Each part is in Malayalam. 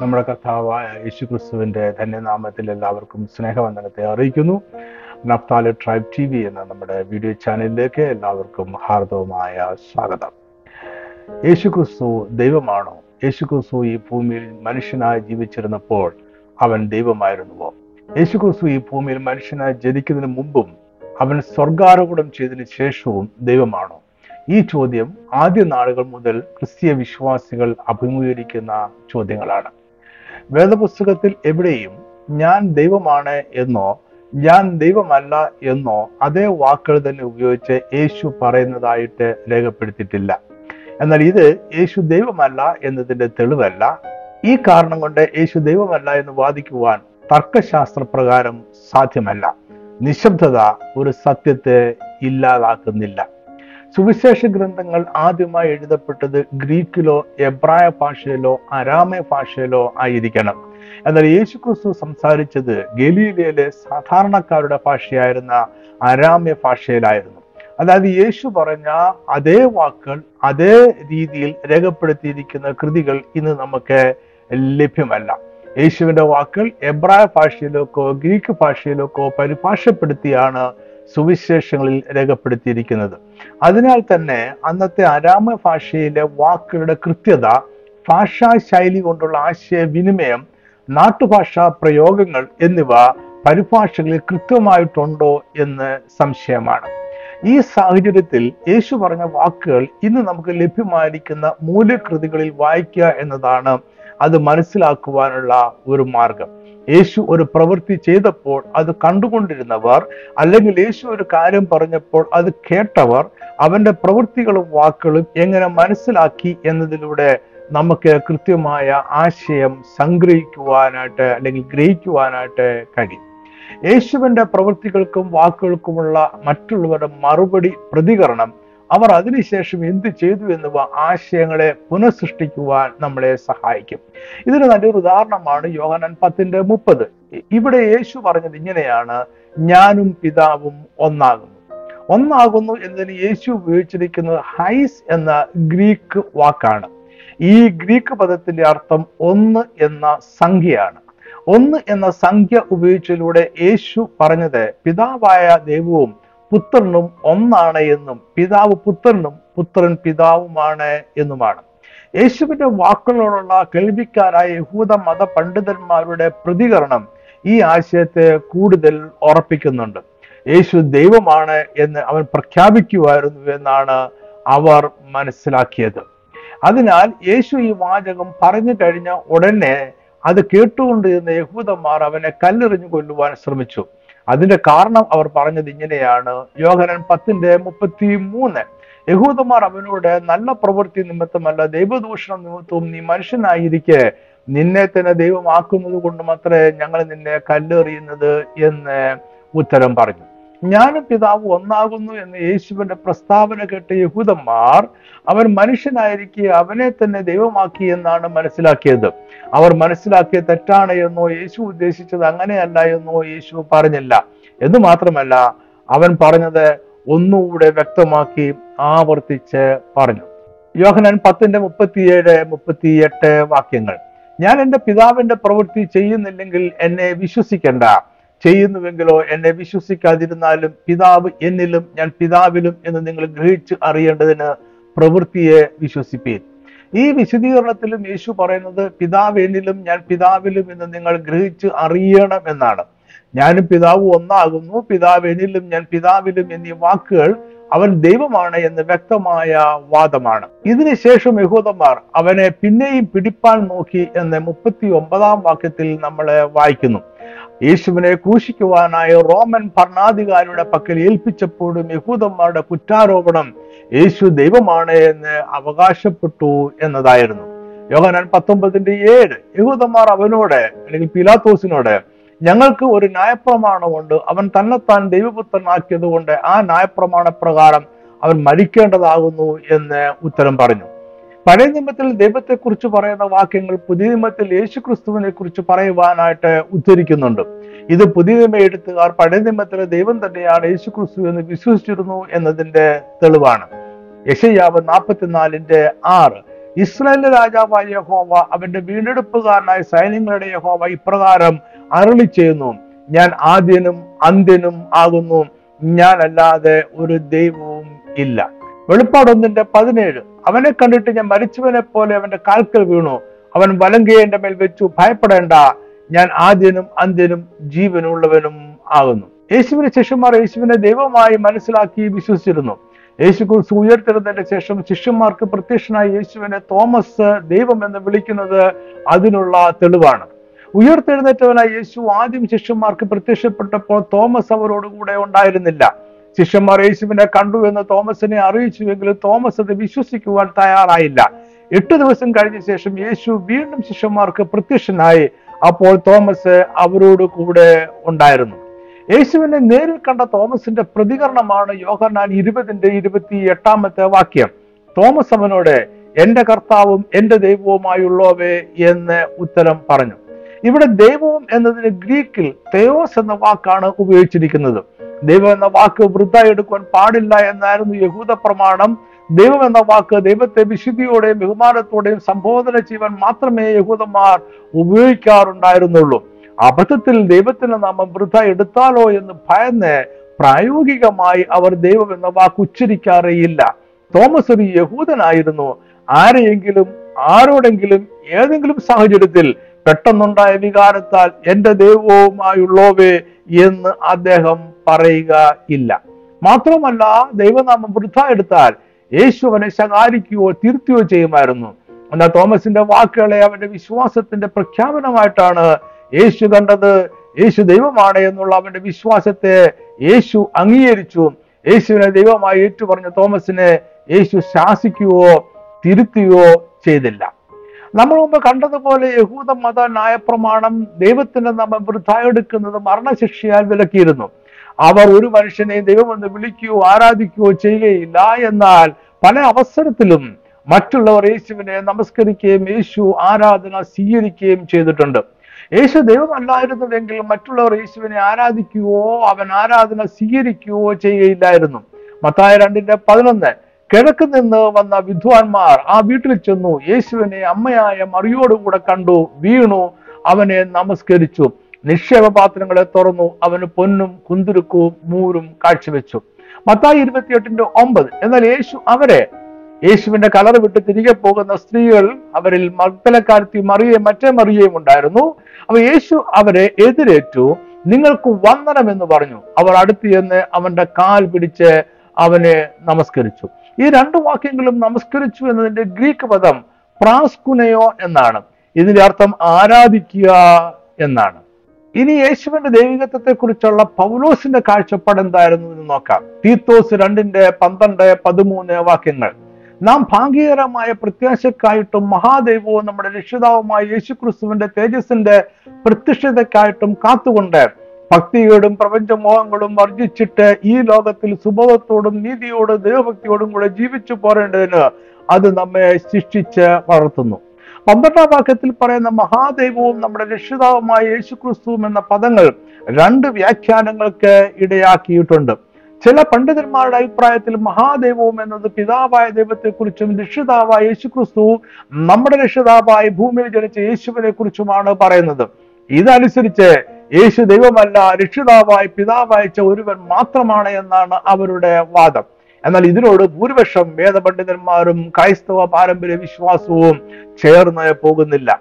നമ്മുടെ കർത്താവായ യേശു യേശുക്രിസ്തുവിന്റെ ധന്യനാമത്തിൽ എല്ലാവർക്കും സ്നേഹവന്ദനത്തെ അറിയിക്കുന്നു. നഫ്താലി ട്രൈബ് ടി വി എന്ന നമ്മുടെ വീഡിയോ ചാനലിലേക്ക് എല്ലാവർക്കും ഹാർദവമായ സ്വാഗതം. യേശു ക്രിസ്തു ദൈവമാണോ? യേശു ക്രിസ്തു ഈ ഭൂമിയിൽ മനുഷ്യനായി ജീവിച്ചിരുന്നപ്പോൾ അവൻ ദൈവമായിരുന്നുവോ? യേശു ക്രിസ്തു ഈ ഭൂമിയിൽ മനുഷ്യനായി ജനിക്കുന്നതിന് മുമ്പും അവൻ സ്വർഗാരോപണം ചെയ്തതിനു ശേഷവും ദൈവമാണോ? ഈ ചോദ്യം ആദ്യ നാളുകൾ മുതൽ ക്രിസ്തീയ വിശ്വാസികൾ അഭിമുഖീകരിക്കുന്ന ചോദ്യങ്ങളാണ്. വേദപുസ്തകത്തിൽ എവിടെയും ഞാൻ ദൈവമാണ് എന്നോ ഞാൻ ദൈവമല്ല എന്നോ അതേ വാക്കുകൾ തന്നെ ഉപയോഗിച്ച് യേശു പറയുന്നതായിട്ട് രേഖപ്പെടുത്തിയിട്ടില്ല. എന്നാൽ ഇത് യേശു ദൈവമല്ല എന്നതിന്റെ തെളിവല്ല. ഈ കാരണം കൊണ്ട് യേശു ദൈവമല്ല എന്ന് വാദിക്കുവാൻ തർക്കശാസ്ത്ര പ്രകാരം സാധ്യമല്ല. നിശബ്ദത ഒരു സത്യത്തെ ഇല്ലാതാക്കുന്നില്ല. സുവിശേഷ ഗ്രന്ഥങ്ങൾ ആദ്യമായി എഴുതപ്പെട്ടത് ഗ്രീക്കിലോ എബ്രായ ഭാഷയിലോ അരാമയ ഭാഷയിലോ ആയിരിക്കണം. എന്നാൽ യേശുക്രിസ്തു സംസാരിച്ചത് ഗലീലയിലെ സാധാരണക്കാരുടെ ഭാഷയായിരുന്ന അരാമ്യ ഭാഷയിലായിരുന്നു. അതായത് യേശു പറഞ്ഞ അതേ വാക്കുകൾ അതേ രീതിയിൽ രേഖപ്പെടുത്തിയിരിക്കുന്ന കൃതികൾ ഇന്ന് നമുക്ക് ലഭ്യമല്ല. യേശുവിന്റെ വാക്കുകൾ എബ്രായ ഭാഷയിലേക്കോ ഗ്രീക്ക് ഭാഷയിലേക്കോ പരിഭാഷപ്പെടുത്തിയാണ് സുവിശേഷങ്ങളിൽ രേഖപ്പെടുത്തിയിരിക്കുന്നത്. അതിനാൽ തന്നെ അന്നത്തെ അരാമ ഭാഷയിലെ വാക്കുകളുടെ കൃത്യത ഭാഷാ ശൈലി കൊണ്ടുള്ള ആശയവിനിമയം നാട്ടുഭാഷാ പ്രയോഗങ്ങൾ എന്നിവ പരിഭാഷകളിൽ കൃത്യമായിട്ടുണ്ടോ എന്ന് സംശയമാണ്. ഈ സാഹചര്യത്തിൽ യേശു പറഞ്ഞ വാക്കുകൾ ഇന്ന് നമുക്ക് ലഭ്യമായിരിക്കുന്ന മൂല്യകൃതികളിൽ വായിക്കുക എന്നതാണ് അത് മനസ്സിലാക്കുവാനുള്ള ഒരു മാർഗം. യേശു ഒരു പ്രവൃത്തി ചെയ്തപ്പോൾ അത് കണ്ടുകൊണ്ടിരുന്നവർ അല്ലെങ്കിൽ യേശു ഒരു കാര്യം പറഞ്ഞപ്പോൾ അത് കേട്ടവർ അവന്റെ പ്രവൃത്തികളും വാക്കുകളും എങ്ങനെ മനസ്സിലാക്കി എന്നതിലൂടെ നമുക്ക് കൃത്യമായ ആശയം സംഗ്രഹിക്കുവാനായിട്ട് അല്ലെങ്കിൽ ഗ്രഹിക്കുവാനായിട്ട് കഴിയും. യേശുവിന്റെ പ്രവൃത്തികൾക്കും വാക്കുകൾക്കുമുള്ള മറ്റുള്ളവരുടെ മറുപടി പ്രതികരണം അവർ അതിനുശേഷം എന്ത് ചെയ്തു എന്നിവ ആശയങ്ങളെ പുനഃസൃഷ്ടിക്കുവാൻ നമ്മളെ സഹായിക്കും. ഇതിന് നല്ലൊരു ഉദാഹരണമാണ് യോഹനൻ പത്തിന്റെ മുപ്പത്. ഇവിടെ യേശു പറഞ്ഞത് ഇങ്ങനെയാണ് ഞാനും പിതാവും ഒന്നാകുന്നു. ഒന്നാകുന്നു എന്നതിന് യേശു ഉപയോഗിച്ചിരിക്കുന്നത് ഹൈസ് എന്ന ഗ്രീക്ക് വാക്കാണ്. ഈ ഗ്രീക്ക് പദത്തിന്റെ അർത്ഥം ഒന്ന് എന്ന സംഖ്യയാണ്. ഒന്ന് എന്ന സംഖ്യ ഉപയോഗിച്ചതിലൂടെ യേശു പറഞ്ഞത് പിതാവായ ദൈവവും പുത്രനും ഒന്നാണ് എന്നും പിതാവ് പുത്രനും പുത്രൻ പിതാവുമാണ് എന്നുമാണ്. യേശുവിന്റെ വാക്കുകളോടുള്ള കേൾവിക്കാരായ യഹൂദ മത പണ്ഡിതന്മാരുടെ പ്രതികരണം ഈ ആശയത്തെ കൂടുതൽ ഉറപ്പിക്കുന്നുണ്ട്. യേശു ദൈവമാണ് എന്ന് അവൻ പ്രഖ്യാപിക്കുമായിരുന്നു എന്നാണ് അവർ മനസ്സിലാക്കിയത്. അതിനാൽ യേശു ഈ വാചകം പറഞ്ഞു കഴിഞ്ഞ ഉടനെ അത് കേട്ടുകൊണ്ടിരുന്ന യഹൂദന്മാർ അവനെ കല്ലെറിഞ്ഞു കൊല്ലുവാൻ ശ്രമിച്ചു. അതിന്റെ കാരണം അവർ പറഞ്ഞത് ഇങ്ങനെയാണ്. യോഹനൻ പത്തിന്റെ മുപ്പത്തി മൂന്ന് യഹൂദന്മാർ അവനോട് നല്ല പ്രവൃത്തി നിമിത്തമല്ല ദൈവദൂഷണം നിമിത്തവും നീ മനുഷ്യനായിരിക്കെ. നിന്നെ തന്നെ ദൈവമാക്കുന്നത് കൊണ്ട് മാത്രമേ ഞങ്ങൾ നിന്നെ കല്ലെറിയുന്നത് എന്ന് ഉത്തരം പറഞ്ഞു. ഞാനും പിതാവ് ഒന്നാകുന്നു എന്ന് യേശുവിന്റെ പ്രസ്താവന കേട്ട യഹൂദന്മാർ അവൻ മനുഷ്യനായിരിക്കെ അവനെ തന്നെ ദൈവമാക്കി എന്നാണ് മനസ്സിലാക്കിയത്. അവർ മനസ്സിലാക്കിയ തെറ്റാണ് എന്നോ യേശു ഉദ്ദേശിച്ചത് അങ്ങനെയല്ല എന്നോ യേശു പറഞ്ഞില്ല. എന്ന് മാത്രമല്ല അവൻ പറഞ്ഞത് ഒന്നുകൂടെ വ്യക്തമാക്കി ആവർത്തിച്ച് പറഞ്ഞു. യോഹനൻ പത്തിന്റെ മുപ്പത്തിയേഴ് മുപ്പത്തിയെട്ട് വാക്യങ്ങൾ. ഞാൻ എന്റെ പിതാവിന്റെ പ്രവൃത്തി ചെയ്യുന്നില്ലെങ്കിൽ എന്നെ വിശ്വസിക്കണ്ട. ചെയ്യുന്നുവെങ്കിലോ എന്നെ വിശ്വസിക്കാതിരുന്നാലും പിതാവ് എന്നിലും ഞാൻ പിതാവിലും എന്ന് നിങ്ങൾ ഗ്രഹിച്ച് അറിയേണ്ടതിന് പ്രവൃത്തിയെ വിശ്വസിപ്പീൻ. ഈ വിശദീകരണത്തിലും യേശു പറയുന്നത് പിതാവ് എന്നിലും ഞാൻ പിതാവിലും എന്ന് നിങ്ങൾ ഗ്രഹിച്ച് അറിയണം എന്നാണ്. ഞാനും പിതാവ് ഒന്നാകുന്നു. പിതാവ് എന്നിലും ഞാൻ പിതാവിലും എന്നീ വാക്കുകൾ അവൻ ദൈവമാണ് എന്ന് വ്യക്തമായ വാദമാണ്. ഇതിനുശേഷം യഹൂദന്മാർ അവനെ പിന്നെയും പിടിപ്പാൻ നോക്കി എന്ന് മുപ്പത്തി ഒമ്പതാം വാക്യത്തിൽ നമ്മളെ വായിക്കുന്നു. യേശുവിനെ ക്രൂശിക്കുവാനായി റോമൻ ഭരണാധികാരിയുടെ പക്കൽ ഏൽപ്പിച്ചപ്പോഴും യഹൂദന്മാരുടെ കുറ്റാരോപണം യേശു ദൈവമാണ് എന്ന് അവകാശപ്പെട്ടു എന്നതായിരുന്നു. യോഹനാൻ പത്തൊമ്പതിന്റെ ഏഴ് യഹൂദന്മാർ അവനോട് അല്ലെങ്കിൽ പിലാത്തോസിനോട് ഞങ്ങൾക്ക് ഒരു ന്യായപ്രമാണമുണ്ട്. അവൻ തന്നെത്താൻ ദൈവപുത്രനാക്കിയത് കൊണ്ട് ആ ന്യായപ്രമാണ പ്രകാരം അവൻ മരിക്കേണ്ടതാകുന്നു എന്ന് ഉത്തരം പറഞ്ഞു. പഴയ നിയമത്തിൽ ദൈവത്തെക്കുറിച്ച് പറയുന്ന വാക്യങ്ങൾ പുതിയ നിയമത്തിൽ യേശു ക്രിസ്തുവിനെ കുറിച്ച് പറയുവാനായിട്ട് ഉദ്ധരിക്കുന്നുണ്ട്. ഇത് പുതിയ നിയമ എഴുത്തുകാർ പഴയ നിയമത്തിലെ ദൈവം തന്നെയാണ് യേശു ക്രിസ്തു എന്ന് വിശ്വസിച്ചിരുന്നു എന്നതിന്റെ തെളിവാണ്. യശയാവ് നാൽപ്പത്തിനാലിന്റെ ആറ്. ഇസ്രായേലിന്റെ രാജാവായ യഹോവ അവന്റെ വീണ്ടെടുപ്പുകാരനായ സൈന്യങ്ങളുടെ യഹോവ ഇപ്രകാരം അരളി ചെയ്യുന്നു. ഞാൻ ആദ്യനും അന്ത്യനും ആകുന്നു. ഞാനല്ലാതെ ഒരു ദൈവവും ഇല്ല. വെളിപ്പാടൊന്നിന്റെ പതിനേഴ്. അവനെ കണ്ടിട്ട് ഞാൻ മരിച്ചവനെ പോലെ അവന്റെ കാൽക്കൽ വീണു. അവൻ വലങ്കയെ മേൽ വെച്ചു. ഭയപ്പെടേണ്ട. ഞാൻ ആദ്യനും അന്ത്യനും ജീവനുള്ളവനും ആകുന്നു. യേശുവിന്റെ ശിഷ്യന്മാർ യേശുവിനെ ദൈവമായി മനസ്സിലാക്കി വിശ്വസിച്ചിരുന്നു. യേശു കുറിച്ച് ഉയർത്തിരുന്നതിന്റെ ശേഷം ശിഷ്യന്മാർക്ക് പ്രത്യക്ഷനായ യേശുവിനെ തോമസ് ദൈവം എന്ന് വിളിക്കുന്നത് അതിനുള്ള തെളിവാണ്. ഉയർത്തെഴുന്നേറ്റവനായ യേശു ആദ്യം ശിഷ്യന്മാർക്ക് പ്രത്യക്ഷപ്പെട്ടപ്പോൾ തോമസ് അവരോടുകൂടെ ഉണ്ടായിരുന്നില്ല. ശിഷ്യന്മാർ യേശുവിനെ കണ്ടു എന്ന് തോമസിനെ അറിയിച്ചുവെങ്കിലും തോമസ് അത് വിശ്വസിക്കുവാൻ തയ്യാറായില്ല. എട്ട് ദിവസം കഴിഞ്ഞ ശേഷം യേശു വീണ്ടും ശിഷ്യന്മാർക്ക് പ്രത്യക്ഷനായി. അപ്പോൾ തോമസ് അവരോട് കൂടെ ഉണ്ടായിരുന്നു. യേശുവിനെ നേരിൽ കണ്ട തോമസിന്റെ പ്രതികരണമാണ് യോഹന്നാൻ ഇരുപതിന്റെ ഇരുപത്തി എട്ടാമത്തെ വാക്യം. തോമസ് അവനോട് എന്റെ കർത്താവും എന്റെ ദൈവവുമായുള്ളവേ എന്ന് ഉത്തരം പറഞ്ഞു. ഇവിടെ ദൈവവും എന്നതിന് ഗ്രീക്കിൽ തെയോസ് എന്ന വാക്കാണ് ഉപയോഗിച്ചിരിക്കുന്നത്. ദൈവം എന്ന വാക്ക് വൃദ്ധ എടുക്കുവാൻ പാടില്ല എന്നായിരുന്നു യഹൂദ പ്രമാണം. ദൈവം എന്ന വാക്ക് ദൈവത്തെ വിശുദ്ധിയോടെയും ബഹുമാനത്തോടെയും സംബോധന ചെയ്യുവാൻ മാത്രമേ യഹൂദന്മാർ ഉപയോഗിക്കാറുണ്ടായിരുന്നുള്ളൂ. അബദ്ധത്തിൽ ദൈവത്തിന്റെ നാമം വൃദ്ധ എടുത്താലോ എന്ന് ഭയന്ന് പ്രായോഗികമായി അവർ ദൈവം എന്ന വാക്ക് ഉച്ചരിക്കാറേയില്ല. തോമസ് ഒരു യഹൂദനായിരുന്നു. ആരെയെങ്കിലും ആരോടെങ്കിലും ഏതെങ്കിലും സാഹചര്യത്തിൽ പെട്ടെന്നുണ്ടായ വികാരത്താൽ എന്റെ ദൈവവുമായുള്ളവേ എന്ന് അദ്ദേഹം പറയുക ഇല്ല. മാത്രമല്ല ദൈവനാമം വൃദ്ധ എടുത്താൽ യേശു അവനെ ശകാരിക്കുകയോ തിരുത്തുകയോ ചെയ്യുമായിരുന്നു. എന്നാൽ തോമസിന്റെ വാക്കുകളെ അവന്റെ വിശ്വാസത്തിന്റെ പ്രഖ്യാപനമായിട്ടാണ് യേശു കണ്ടത്. യേശു ദൈവമാണ് എന്നുള്ള അവന്റെ വിശ്വാസത്തെ യേശു അംഗീകരിച്ചു. യേശുവിനെ ദൈവമായി ഏറ്റുപറഞ്ഞ തോമസിനെ യേശു ശാസിക്കുകയോ തിരുത്തുകയോ ചെയ്തില്ല. നമ്മൾ മുമ്പ് കണ്ടതുപോലെ യഹൂദ മത ന്യായപ്രമാണം ദൈവത്തിന്റെ നമ്മൾ വൃദ്ധ എടുക്കുന്നത് മരണശിക്ഷയാൽ വിലക്കിയിരുന്നു. അവർ ഒരു മനുഷ്യനെ ദൈവമെന്ന് വിളിക്കുകയോ ആരാധിക്കുകയോ ചെയ്യുകയില്ല എന്നാൽ പല അവസരത്തിലും മറ്റുള്ളവർ യേശുവിനെ നമസ്കരിക്കുകയും യേശു ആരാധന സ്വീകരിക്കുകയും ചെയ്തിട്ടുണ്ട്. യേശു ദൈവമല്ലായിരുന്നുവെങ്കിൽ മറ്റുള്ളവർ യേശുവിനെ ആരാധിക്കുകയോ അവൻ ആരാധന സ്വീകരിക്കുകയോ ചെയ്യുകയില്ലായിരുന്നു. മത്തായ രണ്ടിന്റെ പതിനൊന്ന് കിഴക്ക് നിന്ന് വന്ന വിദ്വാൻമാർ ആ വീട്ടിൽ ചെന്നു. യേശുവിനെ അമ്മയായ മറിയോടുകൂടെ കണ്ടു. വീണു. അവനെ നമസ്കരിച്ചു. നിക്ഷേപ പാത്രങ്ങളെ തുറന്നു. അവന് പൊന്നും കുന്തുരുക്കവും മൂരും കാഴ്ചവെച്ചു. മത്തായി ഇരുപത്തിയെട്ടിന്റെ ഒമ്പത്. എന്നാൽ യേശു അവരെ യേശുവിന്റെ കളർ വിട്ട് തിരികെ പോകുന്ന സ്ത്രീകൾ അവരിൽ മർത്തലക്കാരത്തി മറിയയും മറ്റേ മറിയയും ഉണ്ടായിരുന്നു. അപ്പൊ യേശു അവരെ എതിരേറ്റു. നിങ്ങൾക്ക് വന്ദനം എന്ന് പറഞ്ഞു. അവർ അടുത്ത് അവന്റെ കാൽ പിടിച്ച് അവനെ നമസ്കരിച്ചു. ഈ രണ്ട് വാക്യങ്ങളും നമസ്കരിച്ചു എന്നതിന്റെ ഗ്രീക്ക് പദം പ്രാസ്കുനയോ എന്നാണ്. ഇതിന്റെ അർത്ഥം ആരാധിക്കുക എന്നാണ്. ഇനി യേശുവിന്റെ ദൈവികത്വത്തെ കുറിച്ചുള്ള പൗലോസിന്റെ കാഴ്ചപ്പാട് എന്തായിരുന്നു എന്ന് നോക്കാം. തീത്തോസ് രണ്ടിന്റെ പന്ത്രണ്ട് പതിമൂന്ന് വാക്യങ്ങൾ. നാം ഭാഗ്യകരമായ പ്രത്യാശക്കായിട്ടും മഹാദൈവവും നമ്മുടെ രക്ഷിതാവുമായ യേശുക്രിസ്തുവിന്റെ തേജസ്സിന്റെ പ്രത്യക്ഷതയ്ക്കായിട്ടും കാത്തുകൊണ്ട് ഭക്തിയോടും പ്രപഞ്ചമോഹങ്ങളും വർജിച്ചിട്ട് ഈ ലോകത്തിൽ സുബോധത്തോടും നീതിയോടും ദൈവഭക്തിയോടും കൂടെ ജീവിച്ചു പോരേണ്ടതിന് അത് നമ്മെ ശിക്ഷിച്ച് വളർത്തുന്നു. പന്ത്രണ്ടാം വാക്യത്തിൽ പറയുന്ന മഹാദൈവവും നമ്മുടെ രക്ഷിതാവുമായ യേശുക്രിസ്തുവും എന്ന പദങ്ങൾ രണ്ട് വ്യാഖ്യാനങ്ങൾക്ക് ഇടയാക്കിയിട്ടുണ്ട്. ചില പണ്ഡിതന്മാരുടെ അഭിപ്രായത്തിൽ മഹാദൈവവും എന്നത് പിതാവായ ദൈവത്തെക്കുറിച്ചും രക്ഷിതാവായ യേശുക്രിസ്തു നമ്മുടെ രക്ഷിതാവായ ഭൂമിയിൽ ജനിച്ച യേശുവിനെ കുറിച്ചുമാണ് പറയുന്നത്. ഇതനുസരിച്ച് യേശു ദൈവമല്ല രക്ഷിതാവായി അയച്ച ഒരുവൻ മാത്രമാണ് എന്നാണ് അവരുടെ വാദം. എന്നാൽ ഇതിനോട് ഭൂരിപക്ഷം വേദപണ്ഡിതന്മാരും ക്രൈസ്തവ പാരമ്പര്യ വിശ്വാസവും ചേർന്ന് പോകുന്നില്ല.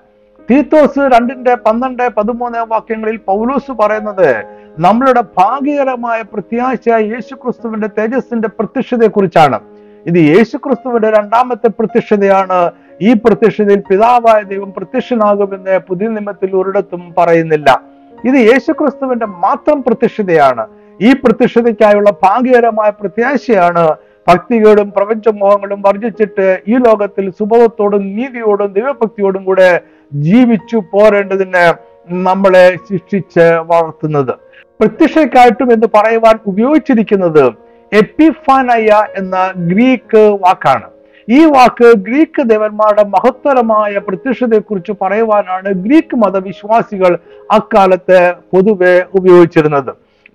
തീത്തോസ് രണ്ടിന്റെ പന്ത്രണ്ട് പതിമൂന്ന് വാക്യങ്ങളിൽ പൗലൂസ് പറയുന്നത് നമ്മളുടെ ഭാഗ്യകരമായ പ്രത്യാശ യേശുക്രിസ്തുവിന്റെ തേജസ്സിന്റെ പ്രത്യക്ഷതയെ കുറിച്ചാണ് ഇത് യേശുക്രിസ്തുവിന്റെ രണ്ടാമത്തെ പ്രത്യക്ഷതയാണ്. ഈ പ്രത്യക്ഷതയിൽ പിതാവായ ദൈവം പ്രത്യക്ഷനാകുമെന്ന് പുതിയ നിയമത്തിൽ ഒരിടത്തും പറയുന്നില്ല. ഇത് യേശുക്രിസ്തുവിന്റെ മാത്രം പ്രത്യക്ഷതയാണ് ഈ പ്രത്യക്ഷതയ്ക്കായുള്ള ഭാഗ്യകരമായ പ്രത്യാശയാണ് ഭക്തികളും പ്രപഞ്ചമോഹങ്ങളും വർജിച്ചിട്ട് ഈ ലോകത്തിൽ സുഭവത്തോടും നീതിയോടും ദൈവഭക്തിയോടും കൂടെ ജീവിച്ചു പോരേണ്ടതിന് നമ്മളെ ശിക്ഷിച്ച് വളർത്തുന്നത്. പ്രത്യക്ഷയ്ക്കായിട്ടും എന്ന് പറയുവാൻ ഉപയോഗിച്ചിരിക്കുന്നത് എപ്പിഫാനയ എന്ന ഗ്രീക്ക് വാക്കാണ്. ഈ വാക്ക് ഗ്രീക്ക് ദേവന്മാരുടെ മഹത്തരമായ പ്രത്യക്ഷതയെക്കുറിച്ച് പറയുവാനാണ് ഗ്രീക്ക് മതവിശ്വാസികൾ അക്കാലത്ത് പൊതുവെ ഉപയോഗിച്ചിരുന്നത്.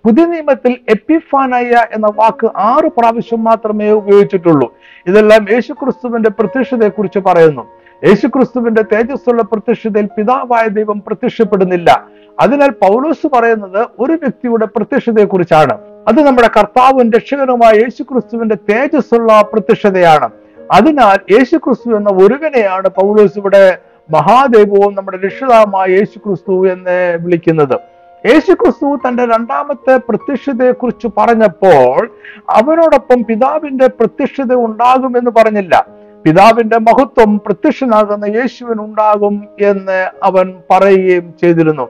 പുതിയ നിയമത്തിൽ എപ്പിഫാനയ എന്ന വാക്ക് ആറ് പ്രാവശ്യം മാത്രമേ ഉപയോഗിച്ചിട്ടുള്ളൂ. ഇതെല്ലാം യേശുക്രിസ്തുവിന്റെ പ്രത്യക്ഷതയെ കുറിച്ച് പറയുന്നു. യേശുക്രിസ്തുവിന്റെ തേജസ്സുള്ള പ്രത്യക്ഷതയിൽ പിതാവായ ദൈവം പ്രത്യക്ഷപ്പെടുന്നില്ല. അതിനാൽ പൗലോസ് പറയുന്നത് ഒരു വ്യക്തിയുടെ പ്രത്യക്ഷതയെ കുറിച്ചാണ് അത് നമ്മുടെ കർത്താവും രക്ഷകനുമായ യേശുക്രിസ്തുവിന്റെ തേജസ്സുള്ള പ്രത്യക്ഷതയാണ്. അതിനാൽ യേശു ക്രിസ്തു എന്ന ഒരുവനെയാണ് പൗലോസ് ഇവിടെ മഹാദൈവവും നമ്മുടെ രക്ഷിതാവുമായ യേശുക്രിസ്തു എന്ന് വിളിക്കുന്നത്. യേശു ക്രിസ്തു തന്റെ രണ്ടാമത്തെ പ്രത്യക്ഷതയെ കുറിച്ച് പറഞ്ഞപ്പോൾ അവനോടൊപ്പം പിതാവിന്റെ പ്രത്യക്ഷത ഉണ്ടാകുമെന്ന് പറഞ്ഞില്ല. പിതാവിന്റെ മഹത്വം പ്രത്യക്ഷനാകുന്ന യേശുവിൻ ഉണ്ടാകും എന്ന് അവൻ പറയുകയും ചെയ്തിരുന്നു.